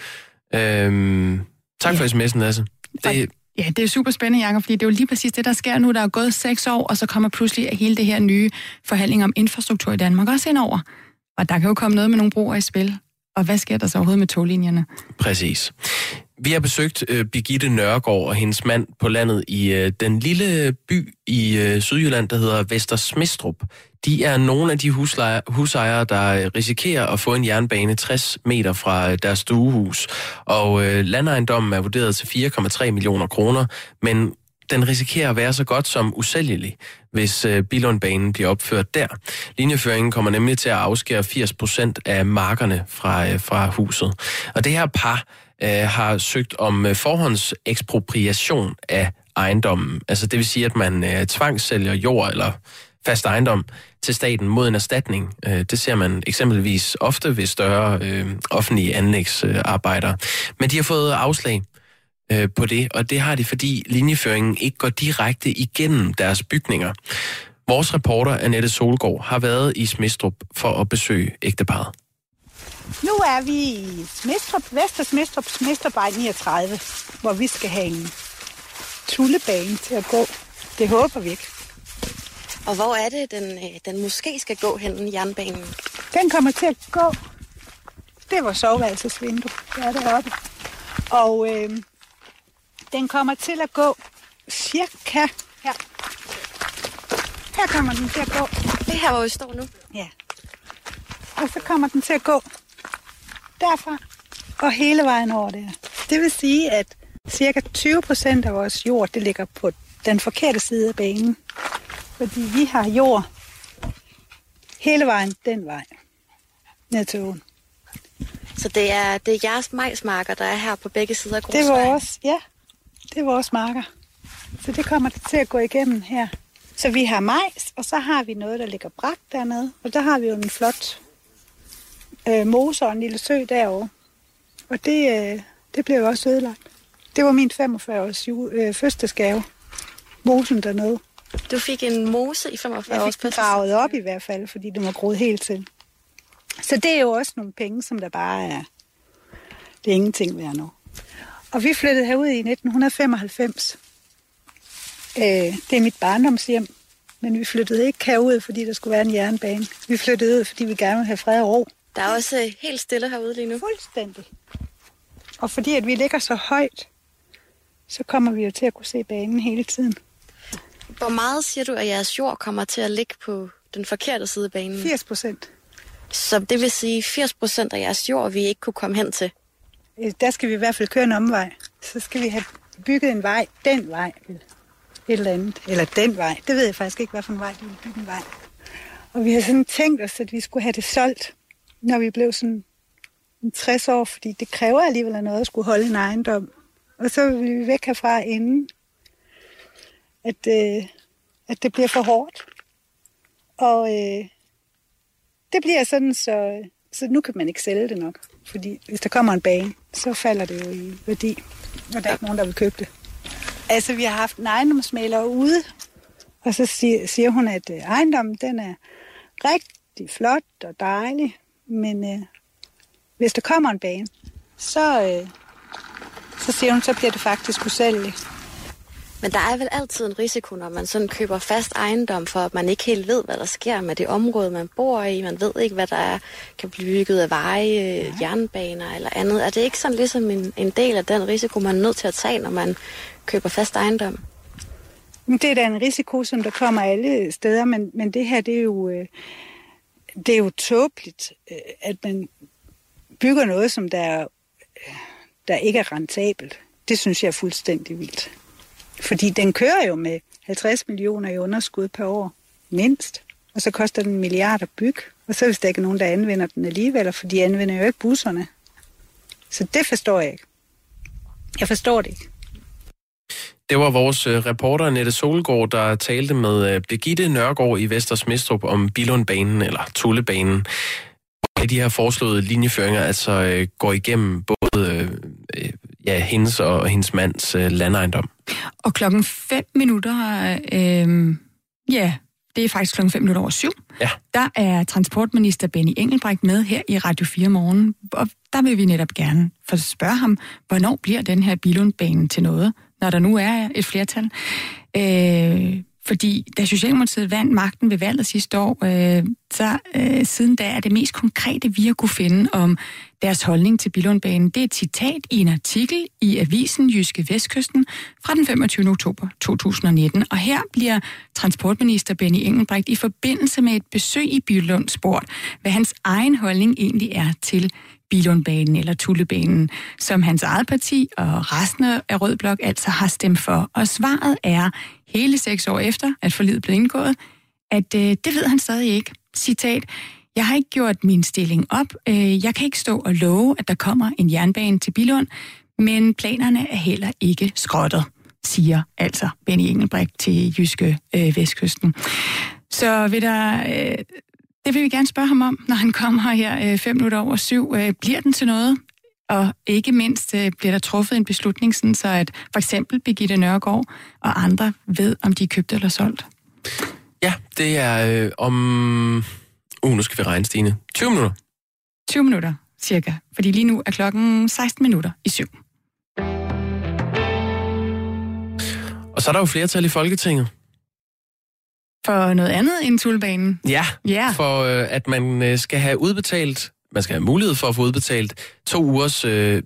Øh, tak ja. for sms'en, Lasse. Det, Ja, det er super spændende, Jacob, fordi det er jo lige præcis det, der sker nu. Der er gået seks år, og så kommer pludselig hele det her nye forhandling om infrastruktur i Danmark også ind over. Og der kan jo komme noget med nogle broer i spil. Og hvad sker der så overhovedet med toglinjerne? Præcis. Vi har besøgt øh, Birgitte Nørgaard og hendes mand på landet i øh, den lille by i øh, Sydjylland, der hedder Vester Smistrup. De er nogle af de huslejer, husejere, der øh, risikerer at få en jernbane 60 meter fra øh, deres stuehus. Og øh, landejendommen er vurderet til 4,3 millioner kroner, men den risikerer at være så godt som usælgelig, hvis øh, Bilundbanen bliver opført der. Linjeføringen kommer nemlig til at afskære 80 procent af markerne fra, øh, fra huset. Og det her par øh, har søgt om øh, forhåndsekspropriation af ejendommen. Altså det vil sige, at man øh, tvangssælger jord eller fast ejendom til staten mod en erstatning. Øh, det ser man eksempelvis ofte ved større øh, offentlige anlægsarbejder. Men de har fået afslag øh, på det, og det har de, fordi linjeføringen ikke går direkte igennem deres bygninger. Vores reporter Annette Solgaard har været i Smistrup for at besøge ægteparret. Nu er vi i Smistrup, Vester Smistrup, Smistrupvej 39, hvor vi skal have en tullebane til at gå. Det håber vi ikke. Og hvor er det, den, øh, den måske skal gå hen, jernbanen? Den kommer til at gå. Det vores soveværelsesvindue. Det er deroppe. Og øh, den kommer til at gå cirka her. Her kommer den til at gå. Det er her, hvor vi står nu? Ja. Og så kommer den til at gå derfra og hele vejen over der. Det vil sige, at cirka 20 procent af vores jord, det ligger på den forkerte side af banen. Fordi vi har jord hele vejen den vej ned til åen. Så det er, det er jeres majsmarker, der er her på begge sider af Det er vores, ja. Det er vores marker. Så det kommer det til at gå igennem her. Så vi har majs, og så har vi noget, der ligger brak dernede. Og der har vi jo en flot øh, mose og en lille sø derovre. Og det, øh, det blev jo også ødelagt. Det var min 45-års øh, fødselsdagsgave. Mosen dernede. Du fik en mose i 45 års Jeg fik gravet op i hvert fald, fordi det var groet helt til. Så det er jo også nogle penge, som der bare er... Det er ingenting værd nu. Og vi flyttede herud i 1995. Øh, det er mit barndomshjem. Men vi flyttede ikke herud, fordi der skulle være en jernbane. Vi flyttede ud, fordi vi gerne ville have fred og ro. Der er også øh, helt stille herude lige nu. Fuldstændig. Og fordi at vi ligger så højt, så kommer vi jo til at kunne se banen hele tiden. Hvor meget siger du, at jeres jord kommer til at ligge på den forkerte side af banen? 80 procent. Så det vil sige, 80 procent af jeres jord, vi ikke kunne komme hen til? Øh, der skal vi i hvert fald køre en omvej. Så skal vi have bygget en vej, den vej, et eller andet. Eller den vej. Det ved jeg faktisk ikke, hvad for en vej de vil bygge en vej. Og vi har sådan tænkt os, at vi skulle have det solgt, når vi blev sådan 60 år, fordi det kræver alligevel noget at skulle holde en ejendom. Og så vil vi væk herfra inden, at, øh, at det bliver for hårdt. Og øh, det bliver sådan, så, så nu kan man ikke sælge det nok. Fordi hvis der kommer en bane, så falder det jo i værdi, og der er ikke nogen, der vil købe det. Altså, vi har haft en ejendomsmaler ude, og så siger, siger hun, at øh, ejendommen den er rigtig flot og dejlig, men øh, hvis der kommer en bane, så, øh, så siger hun, så bliver det faktisk usælgeligt. Men der er vel altid en risiko, når man sådan køber fast ejendom, for at man ikke helt ved, hvad der sker med det område, man bor i. Man ved ikke, hvad der er, kan blive bygget af veje, ja. jernbaner eller andet. Er det ikke sådan ligesom en, en del af den risiko, man er nødt til at tage, når man køber fast ejendom? Det er da en risiko, som der kommer alle steder, men, men det her, det er jo, øh, det er jo tåbeligt, øh, at man bygger noget, som der, øh, der ikke er rentabelt. Det synes jeg er fuldstændig vildt. Fordi den kører jo med 50 millioner i underskud per år, mindst. Og så koster den en milliard at bygge. Og så hvis der ikke er nogen, der anvender den alligevel, for de anvender jo ikke busserne. Så det forstår jeg ikke. Jeg forstår det ikke. Det var vores øh, reporter Nette Solgaard, der talte med øh, Birgitte Nørgaard i Vestersmistrup om Bilundbanen, eller Tullebanen. Og de her foreslåede linjeføringer altså øh, går igennem både ja, hendes og hendes mands landejendom. Og klokken 5 minutter, øh, ja, det er faktisk klokken 5 minutter over syv. Ja. Der er transportminister Benny Engelbrecht med her i Radio 4 morgen, og der vil vi netop gerne spørge ham, hvornår bliver den her Bilundbane til noget, når der nu er et flertal. Øh, fordi da Socialdemokratiet vandt magten ved valget sidste år, øh, så øh, siden da er det mest konkrete, vi har kunne finde om deres holdning til Bilundbanen. Det er et citat i en artikel i avisen Jyske Vestkysten fra den 25. oktober 2019. Og her bliver transportminister Benny Engelbrecht i forbindelse med et besøg i Bilund spurgt, hvad hans egen holdning egentlig er til Bilundbanen eller Tullebanen, som hans eget parti og resten af Rød Blok altså har stemt for. Og svaret er hele seks år efter, at forlidet blev indgået, at øh, det ved han stadig ikke. Citat, jeg har ikke gjort min stilling op. Øh, jeg kan ikke stå og love, at der kommer en jernbane til Bilund, men planerne er heller ikke skrottet, siger altså Benny Engelbrecht til Jyske øh, Vestkysten. Så vil der, øh, det vil vi gerne spørge ham om, når han kommer her øh, fem minutter over syv. Øh, bliver den til noget? Og ikke mindst øh, bliver der truffet en beslutning, sådan så at for eksempel Birgitte Nørgaard og andre ved, om de er købt eller solgt. Ja, det er øh, om... Uh, nu skal vi regne, Stine. 20 minutter. 20 minutter, cirka. Fordi lige nu er klokken 16 minutter i syv. Og så er der jo flertal i Folketinget. For noget andet end tulbanen. Ja, Ja. for øh, at man øh, skal have udbetalt, man skal have mulighed for at få udbetalt to ugers øh,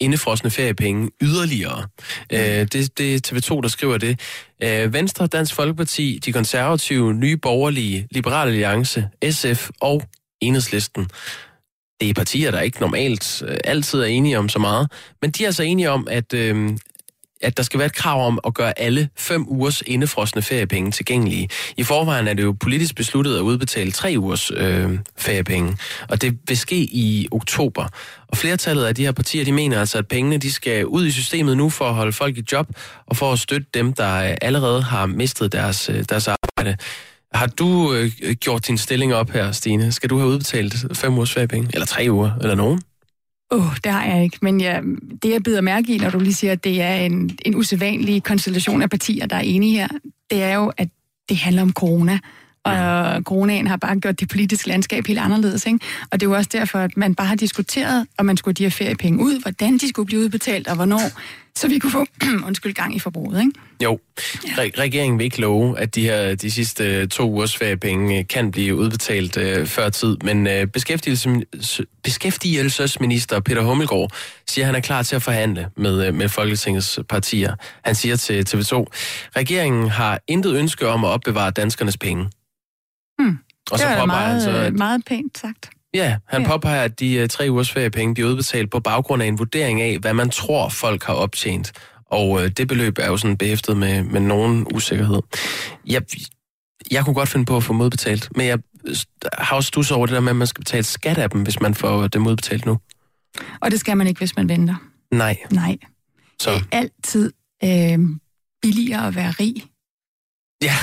indefrosne feriepenge yderligere. Øh, det, det er TV2, der skriver det. Øh, Venstre, Dansk Folkeparti, De Konservative, Nye Borgerlige, Liberale Alliance, SF og Enhedslisten. Det er partier, der ikke normalt øh, altid er enige om så meget, men de er altså enige om, at, øh, at der skal være et krav om at gøre alle fem ugers indefrosne feriepenge tilgængelige. I forvejen er det jo politisk besluttet at udbetale tre ugers øh, feriepenge, og det vil ske i oktober. Og flertallet af de her partier, de mener altså, at pengene de skal ud i systemet nu for at holde folk i job, og for at støtte dem, der allerede har mistet deres, øh, deres arbejde. Har du øh, gjort din stilling op her, Stine? Skal du have udbetalt fem ugers feriepenge? Eller tre uger? Eller nogen? Åh, oh, det har jeg ikke. Men ja, det, jeg bider mærke i, når du lige siger, at det er en, en usædvanlig konstellation af partier, der er enige her, det er jo, at det handler om corona. Og coronaen har bare gjort det politiske landskab helt anderledes. Ikke? Og det er jo også derfor, at man bare har diskuteret, om man skulle de her feriepenge ud, hvordan de skulle blive udbetalt, og hvornår, så vi kunne få undskyld, gang i forbruget. Ikke? Jo, Re- regeringen vil ikke love, at de her de sidste øh, to ugers feriepenge øh, kan blive udbetalt øh, før tid, men øh, beskæftigelses, beskæftigelsesminister Peter Hummelgaard siger, at han er klar til at forhandle med, øh, med Folketingets partier. Han siger til TV2, regeringen har intet ønske om at opbevare danskernes penge. Hmm. Og så det er påpeger meget, han så, at meget pænt sagt. Ja, han Ja. påpeger, at de uh, tre ugers feriepenge bliver udbetalt på baggrund af en vurdering af, hvad man tror, folk har optjent. Og uh, det beløb er jo sådan behæftet med, med nogen usikkerhed. Jeg, jeg kunne godt finde på at få dem udbetalt, men jeg har også stus over det der med, at man skal betale skat af dem, hvis man får dem udbetalt nu. Og det skal man ikke, hvis man venter. Nej. Nej. Så. Det er altid øh, billigere at være rig. Ja.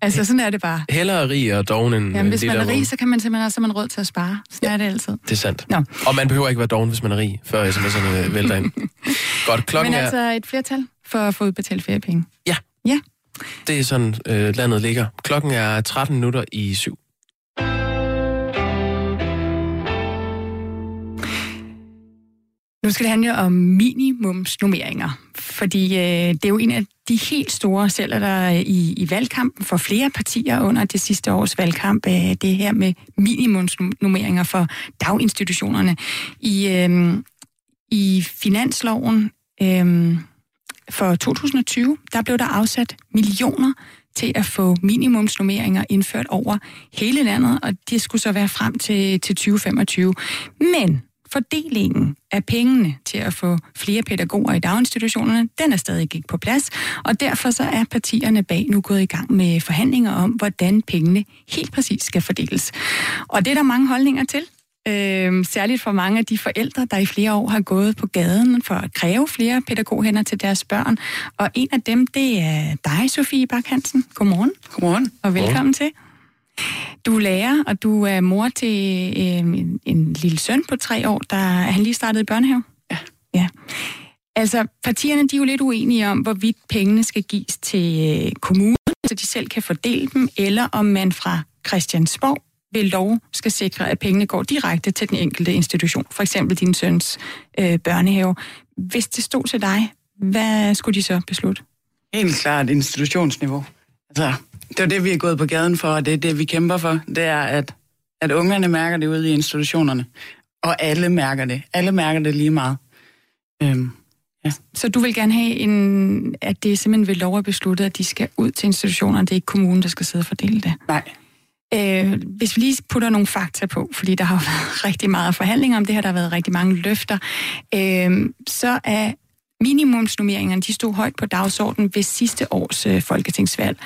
Altså, sådan er det bare. Hellere rig og doven end Jamen, hvis man er rig, så kan man simpelthen også have råd til at spare. Sådan ja. er det altid. Det er sandt. Nå. Og man behøver ikke være doven, hvis man er rig, før sms'erne vælter ind. Godt, klokken Men er... altså et flertal for at få udbetalt feriepenge. Ja. Ja. Det er sådan, øh, landet ligger. Klokken er 13 minutter i syv. Nu skal det handle om minimumsnummeringer, fordi øh, det er jo en af de helt store celler, der øh, i, i valgkampen for flere partier under det sidste års valgkamp, øh, det her med minimumsnummeringer for daginstitutionerne. I, øh, i finansloven øh, for 2020, der blev der afsat millioner til at få minimumsnummeringer indført over hele landet, og det skulle så være frem til, til 2025. Men fordelingen af pengene til at få flere pædagoger i daginstitutionerne, den er stadig ikke på plads, og derfor så er partierne bag nu gået i gang med forhandlinger om, hvordan pengene helt præcis skal fordeles. Og det er der mange holdninger til. Øh, særligt for mange af de forældre, der i flere år har gået på gaden for at kræve flere pædagoghænder til deres børn. Og en af dem, det er dig, Sofie Bak Hansen. Godmorgen. Godmorgen. Og velkommen til. Du er lærer, og du er mor til øh, en, en lille søn på tre år, der er han lige startet i børnehave. Ja. ja. Altså, partierne de er jo lidt uenige om, hvorvidt pengene skal gives til øh, kommunen, så de selv kan fordele dem, eller om man fra Christiansborg ved lov skal sikre, at pengene går direkte til den enkelte institution. For eksempel din søns øh, børnehave. Hvis det stod til dig, hvad skulle de så beslutte? Helt klart institutionsniveau. Altså, det er det, vi er gået på gaden for, og det er det, vi kæmper for. Det er, at, at ungerne mærker det ude i institutionerne. Og alle mærker det. Alle mærker det lige meget. Øhm, ja. Så du vil gerne have, en, at det er simpelthen ved lov at beslutte, at de skal ud til institutionerne, det er ikke kommunen, der skal sidde og fordele det? Nej. Øh, hvis vi lige putter nogle fakta på, fordi der har været rigtig meget forhandling om det her, der har været rigtig mange løfter, øh, så er minimumsnummeringerne, de stod højt på dagsordenen ved sidste års øh, folketingsvalg.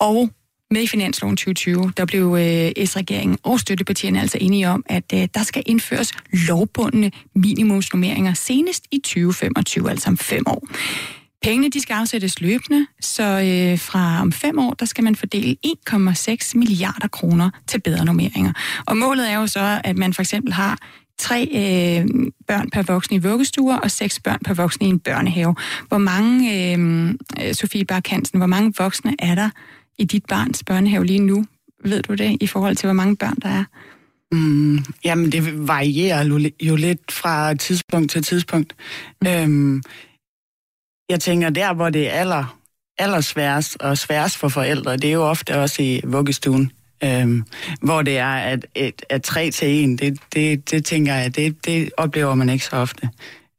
Og med finansloven 2020, der blev øh, S-regeringen og støttepartierne altså enige om, at øh, der skal indføres lovbundne minimumsnummeringer senest i 2025, altså om fem år. Pengene de skal afsættes løbende, så øh, fra om fem år, der skal man fordele 1,6 milliarder kroner til bedre normeringer. Og målet er jo så, at man for eksempel har tre øh, børn per voksen i vuggestuer og seks børn per voksen i en børnehave. Hvor mange, øh, Sofie Barkansen, hvor mange voksne er der i dit barns børnehave lige nu? Ved du det, i forhold til, hvor mange børn der er? Mm, jamen, det varierer jo lidt fra tidspunkt til tidspunkt. Mm. Øhm, jeg tænker, der hvor det er aller, aller sværest og sværest for forældre, det er jo ofte også i vuggestuen. Øhm, hvor det er at, at, at 3 til 1, det, det, det tænker jeg, det, det oplever man ikke så ofte.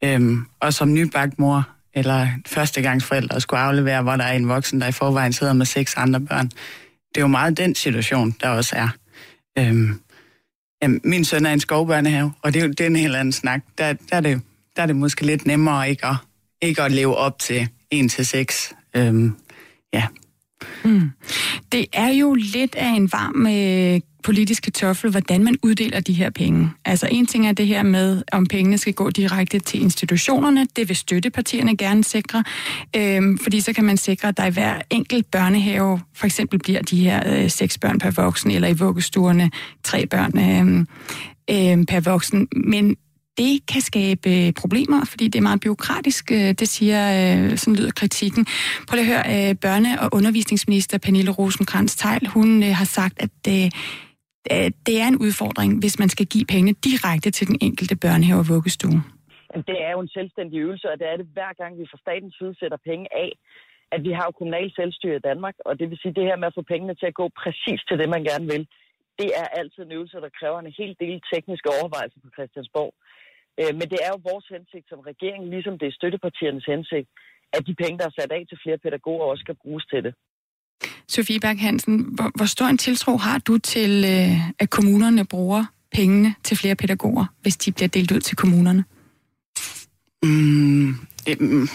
Øhm, og som nybagt mor, eller førstegangsforældre, skulle aflevere, hvor der er en voksen, der i forvejen sidder med seks andre børn. Det er jo meget den situation, der også er. Øhm, jamen, min søn er en skovbørnehave, og det er jo det er en helt anden snak. Der, der, er det, der er det måske lidt nemmere ikke at, ikke at leve op til 1 til 6. Øhm, ja. Mm. Det er jo lidt af en varm øh, politisk kartoffel, hvordan man uddeler de her penge. Altså en ting er det her med, om pengene skal gå direkte til institutionerne. Det vil støttepartierne gerne sikre, øhm, fordi så kan man sikre, at der i hver enkelt børnehave for eksempel bliver de her øh, seks børn per voksen, eller i vuggestuerne tre børn øh, øh, per voksen. Men det kan skabe problemer, fordi det er meget byråkratisk, øh, det siger, øh, sådan lyder kritikken. Prøv at høre, øh, børne- og undervisningsminister Pernille rosenkrantz teil hun har sagt, at Øh, det er en udfordring, hvis man skal give pengene direkte til den enkelte børnehave og vuggestue. Det er jo en selvstændig øvelse, og det er det hver gang, vi fra statens side sætter penge af, at vi har jo kommunal selvstyre i Danmark, og det vil sige det her med at få pengene til at gå præcis til det, man gerne vil. Det er altid en øvelse, der kræver en hel del tekniske overvejelser på Christiansborg. Øh, men det er jo vores hensigt som regering, ligesom det er støttepartiernes hensigt, at de penge, der er sat af til flere pædagoger, også skal bruges til det. Sofie Berg Hansen, hvor, hvor stor en tiltro har du til, øh, at kommunerne bruger pengene til flere pædagoger, hvis de bliver delt ud til kommunerne? Mm, øhm.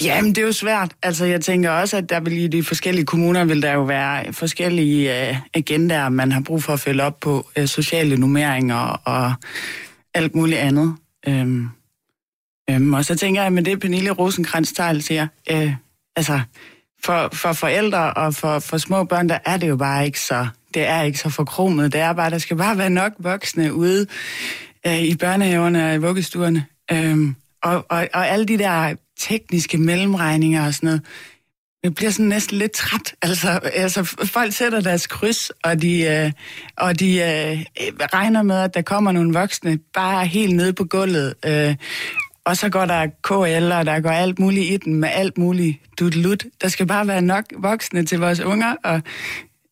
Jamen, det er jo svært. Altså, jeg tænker også, at der vil i de forskellige kommuner vil der jo være forskellige uh, agendaer, man har brug for at følge op på uh, sociale nummeringer og alt muligt andet. Um, um, og så tænker jeg, med det Pernille rosenkrantz siger, uh, altså, for, for forældre og for, for små børn, der er det jo bare ikke så, det er ikke så forkromet. Det er bare, der skal bare være nok voksne ude øh, i børnehaverne og i vuggestuerne. Øhm, og, og, og alle de der tekniske mellemregninger og sådan noget. Jeg bliver sådan næsten lidt træt. Altså, altså folk sætter deres kryds, og de, øh, og de øh, regner med, at der kommer nogle voksne bare helt nede på gulvet. Øh, og så går der KL, og der går alt muligt i den med alt muligt dutlut. Der skal bare være nok voksne til vores unger, og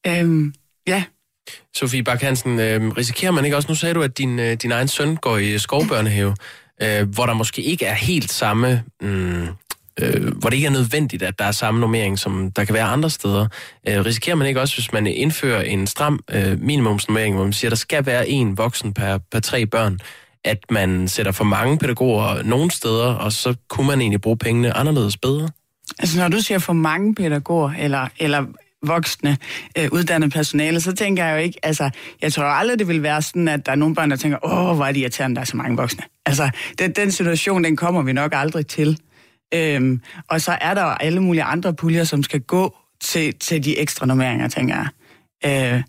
øhm, ja, Sofie Bak Hansen, øh, risikerer man ikke også, nu sagde du, at din, øh, din egen søn går i øh, skovbørnehave øh, hvor der måske ikke er helt samme... Mm, øh, hvor det ikke er nødvendigt, at der er samme normering, som der kan være andre steder. Øh, risikerer man ikke også, hvis man indfører en stram øh, minimumsnormering, hvor man siger, at der skal være en voksen per, per tre børn, at man sætter for mange pædagoger nogle steder, og så kunne man egentlig bruge pengene anderledes bedre? Altså når du siger for mange pædagoger, eller, eller voksne øh, uddannet personale, så tænker jeg jo ikke, altså, jeg tror aldrig, det vil være sådan, at der er nogle børn, der tænker, åh, hvor er det irriterende, der er så mange voksne. Altså, den, den situation, den kommer vi nok aldrig til. Øhm, og så er der alle mulige andre puljer, som skal gå til, til de ekstra normeringer, tænker jeg. Øh,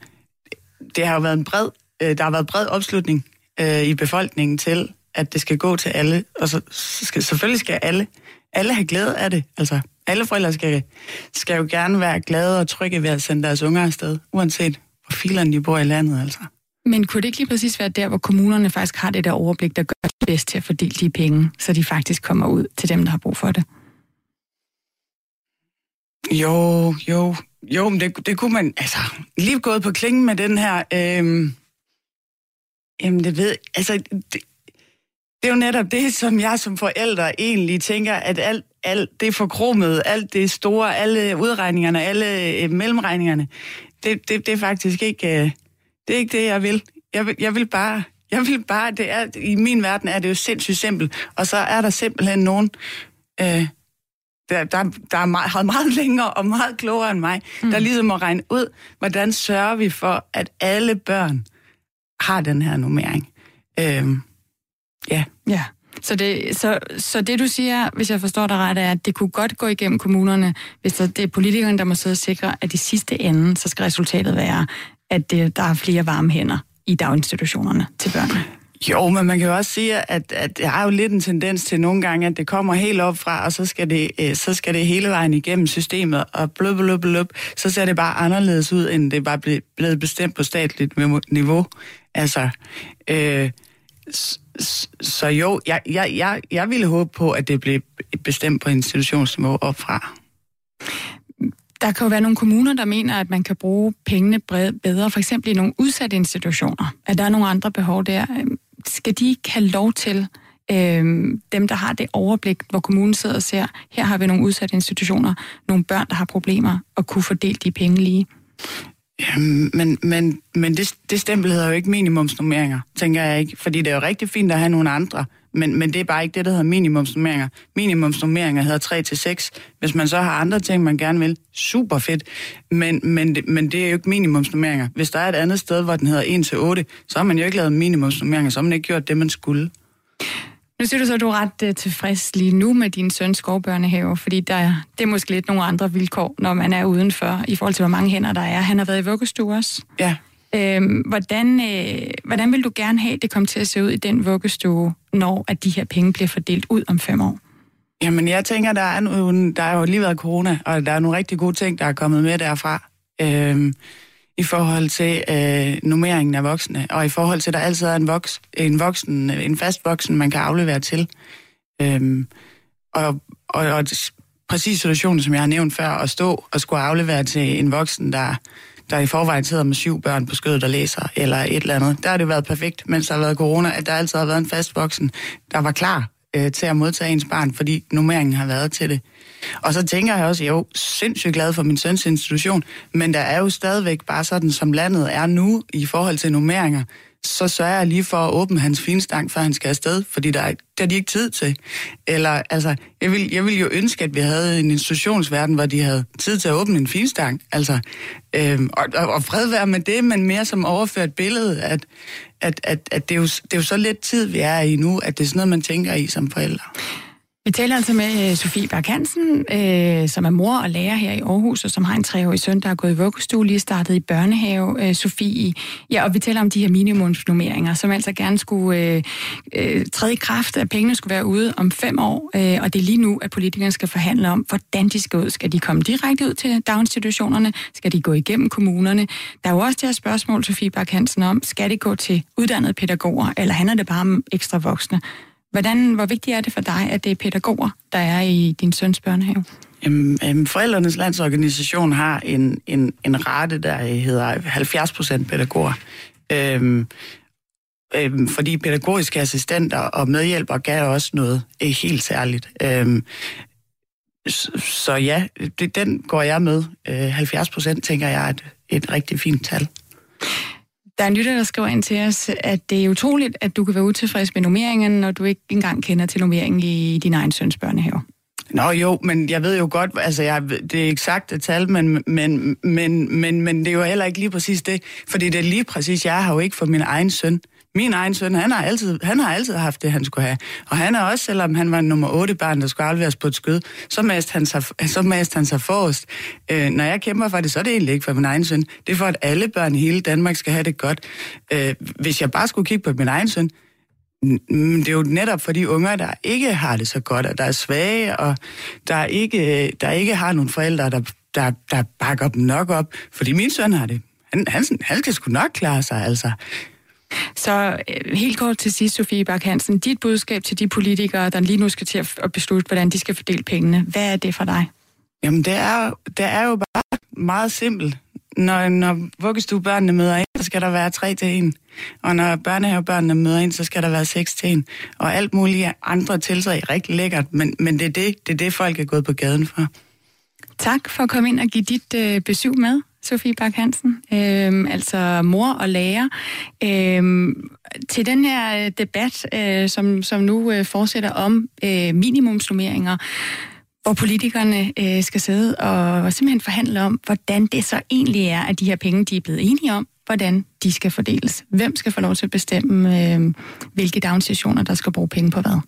det har jo været en bred, øh, der har været bred opslutning øh, i befolkningen til, at det skal gå til alle, og så, så skal, selvfølgelig skal alle, alle have glæde af det. Altså, alle forældre skal, skal jo gerne være glade og trygge ved at sende deres unger afsted, uanset hvor filerne de bor i landet, altså. Men kunne det ikke lige præcis være der, hvor kommunerne faktisk har det der overblik, der gør det bedst til at fordele de penge, så de faktisk kommer ud til dem, der har brug for det? Jo, jo, jo, men det, det kunne man, altså, lige gået på klingen med den her, øhm, jamen det ved, altså, det, det er jo netop det, som jeg som forælder egentlig tænker, at alt, alt det forkromede, alt det store, alle udregningerne, alle øh, mellemregningerne, det, det, det er faktisk ikke, øh, det er ikke det, jeg vil. Jeg vil, jeg vil bare, jeg vil bare, det er, i min verden er det jo sindssygt simpelt, og så er der simpelthen nogen, øh, der, der, der er meget, har meget længere og meget klogere end mig, mm. der ligesom må regne ud, hvordan sørger vi for, at alle børn har den her nummering. Øh, Ja. Ja. Så det, så, så det du siger, hvis jeg forstår dig ret, er, at det kunne godt gå igennem kommunerne, hvis det er politikerne, der må sidde og sikre, at i sidste ende, så skal resultatet være, at det, der er flere varme hænder i daginstitutionerne til børnene. Jo, men man kan jo også sige, at, at jeg har jo lidt en tendens til nogle gange, at det kommer helt op fra, og så skal det, øh, så skal det hele vejen igennem systemet, og blub, blub, blub, så ser det bare anderledes ud, end det bare blevet bestemt på statligt niveau. Altså, øh, så jo, jeg, jeg, jeg, jeg ville håbe på, at det blev bestemt på institutionsniveau opfra. Der kan jo være nogle kommuner, der mener, at man kan bruge pengene bedre, for eksempel i nogle udsatte institutioner. At der er nogle andre behov der. Øhm, skal de ikke have lov til, øh, dem der har det overblik, hvor kommunen sidder og ser, her har vi nogle udsatte institutioner, nogle børn, der har problemer, og kunne fordele de penge lige? Jamen, men, men, men det, det stempel hedder jo ikke minimumsnummeringer, tænker jeg ikke. Fordi det er jo rigtig fint at have nogle andre, men, men det er bare ikke det, der hedder minimumsnummeringer. Minimumsnummeringer hedder 3 til 6. Hvis man så har andre ting, man gerne vil, super fedt. Men, men, men det er jo ikke minimumsnummeringer. Hvis der er et andet sted, hvor den hedder 1 til 8, så har man jo ikke lavet minimumsnummeringer, så har man ikke gjort det, man skulle. Nu siger du så, at du er ret uh, tilfreds lige nu med din søns skovbørnehave, fordi der, det er måske lidt nogle andre vilkår, når man er udenfor, i forhold til, hvor mange hænder der er. Han har været i vuggestue også. Ja. Øhm, hvordan, øh, hvordan vil du gerne have, det kommer til at se ud i den vuggestue, når at de her penge bliver fordelt ud om fem år? Jamen, jeg tænker, der er, nogle, der er jo lige været corona, og der er nogle rigtig gode ting, der er kommet med derfra. Øhm, i forhold til øh, nummeringen af voksne, og i forhold til, at der altid er en, voks, en voksen, en fast voksen, man kan aflevere til. Øhm, og, og, og præcis situationen, som jeg har nævnt før, at stå og skulle aflevere til en voksen, der, der i forvejen sidder med syv børn på skødet og læser, eller et eller andet. Der har det været perfekt, mens der har været corona, at der altid har været en fast voksen, der var klar øh, til at modtage ens barn, fordi nummeringen har været til det. Og så tænker jeg også, jeg er jo sindssygt glad for min søns institution, men der er jo stadigvæk bare sådan, som landet er nu i forhold til nummeringer, så sørger jeg lige for at åbne hans finstang, før han skal afsted, fordi der er, der er de ikke tid til. Eller, altså, jeg vil, jeg vil jo ønske, at vi havde en institutionsverden, hvor de havde tid til at åbne en finstang. Altså, øhm, og, og, og fred være med det, men mere som overført billede, at, at, at, at det, er jo, det er jo så lidt tid, vi er i nu, at det er sådan noget, man tænker i som forældre. Vi taler altså med øh, Sofie Bak Hansen, øh, som er mor og lærer her i Aarhus, og som har en treårig søn, der er gået i vuggestue, lige startet i børnehave, øh, Sofie. Ja, og vi taler om de her minimumsnummeringer, som altså gerne skulle øh, øh, træde i kraft, at pengene skulle være ude om fem år, øh, og det er lige nu, at politikerne skal forhandle om, hvordan de skal ud. Skal de komme direkte ud til daginstitutionerne? Skal de gå igennem kommunerne? Der er jo også det her spørgsmål, Sofie Bak Hansen, om, skal det gå til uddannede pædagoger, eller handler det bare om ekstra voksne? Hvordan, hvor vigtigt er det for dig, at det er pædagoger, der er i din søns børnehave? Jamen, øhm, Forældrenes Landsorganisation har en, en, en rate, der hedder 70 procent pædagoger. Øhm, øhm, fordi pædagogiske assistenter og medhjælpere gav også noget øh, helt særligt. Øhm, så, så ja, det, den går jeg med. Øh, 70 procent tænker jeg er et, et rigtig fint tal. Der er en lytter, der skriver ind til os, at det er utroligt, at du kan være utilfreds med nummeringen, når du ikke engang kender til nummeringen i din egen søns børnehave. Nå jo, men jeg ved jo godt, altså jeg, det er eksakt et tal, men, men, men, men, men det er jo heller ikke lige præcis det, fordi det er lige præcis, jeg har jo ikke for min egen søn. Min egen søn, han har, altid, han har altid haft det, han skulle have. Og han er også, selvom han var nummer 8 barn, der skulle afleveres på et skød, så mast han sig, så mast han sig forrest. Øh, når jeg kæmper for det, så er det egentlig ikke for min egen søn. Det er for, at alle børn i hele Danmark skal have det godt. Øh, hvis jeg bare skulle kigge på min egen søn, det er jo netop for de unger, der ikke har det så godt, og der er svage, og der ikke, der ikke har nogle forældre, der, der, der bakker dem nok op. Fordi min søn har det. Han, han, han skal sgu nok klare sig, altså. Så øh, helt kort til sidst, Sofie Bak Hansen, dit budskab til de politikere, der lige nu skal til at beslutte, hvordan de skal fordele pengene, hvad er det for dig? Jamen, det er, det er jo bare meget simpelt. Når, når vuggestuebørnene møder ind, så skal der være 3 til 1. Og når børnehavebørnene møder ind, så skal der være 6 til 1. Og alt muligt andre tiltag er rigtig lækkert, men, men det, er det, det er det, folk er gået på gaden for. Tak for at komme ind og give dit øh, besøg med. Sofie Bak Hansen, øh, altså mor og lærer, øh, til den her øh, debat, øh, som, som nu øh, fortsætter om øh, minimumsnummeringer, hvor politikerne øh, skal sidde og simpelthen forhandle om, hvordan det så egentlig er, at de her penge, de er blevet enige om, hvordan de skal fordeles. Hvem skal få lov til at bestemme, øh, hvilke daginstitutioner, der skal bruge penge på hvad?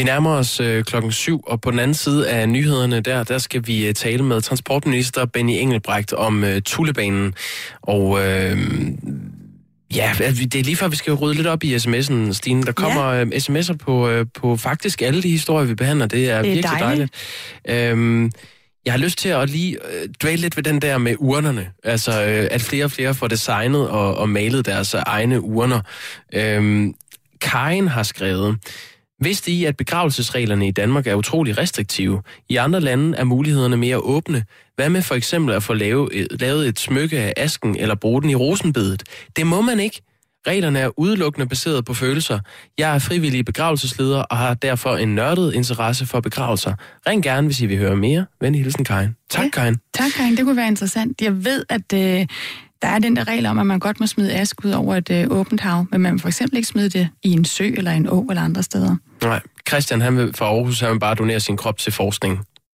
Vi nærmer os øh, klokken syv, og på den anden side af nyhederne der, der skal vi øh, tale med transportminister Benny Engelbrecht om øh, Tullebanen. Og øh, Ja, det er lige før, vi skal rydde lidt op i sms'en, Stine. Der kommer ja. sms'er på, øh, på faktisk alle de historier, vi behandler. Det er, Det er virkelig dejligt. dejligt. Øhm, jeg har lyst til at lige øh, dvæle lidt ved den der med urnerne. Altså, øh, at flere og flere får designet og, og malet deres egne urner. Øhm, Karin har skrevet, Vidste I, at begravelsesreglerne i Danmark er utrolig restriktive? I andre lande er mulighederne mere åbne. Hvad med for eksempel at få lavet, lavet et smykke af asken eller bruge den i rosenbedet? Det må man ikke. Reglerne er udelukkende baseret på følelser. Jeg er frivillig begravelsesleder og har derfor en nørdet interesse for begravelser. Ring gerne, hvis I vil høre mere. Venlig hilsen, Karin. Tak, ja. Karin. Tak, Karin. Det kunne være interessant. Jeg ved, at øh, der er den der regel om, at man godt må smide ask ud over et øh, åbent hav, men man må for eksempel ikke smide det i en sø eller en å eller andre steder. Nej, Christian han vil, fra Aarhus han vil bare donere sin krop til forskning.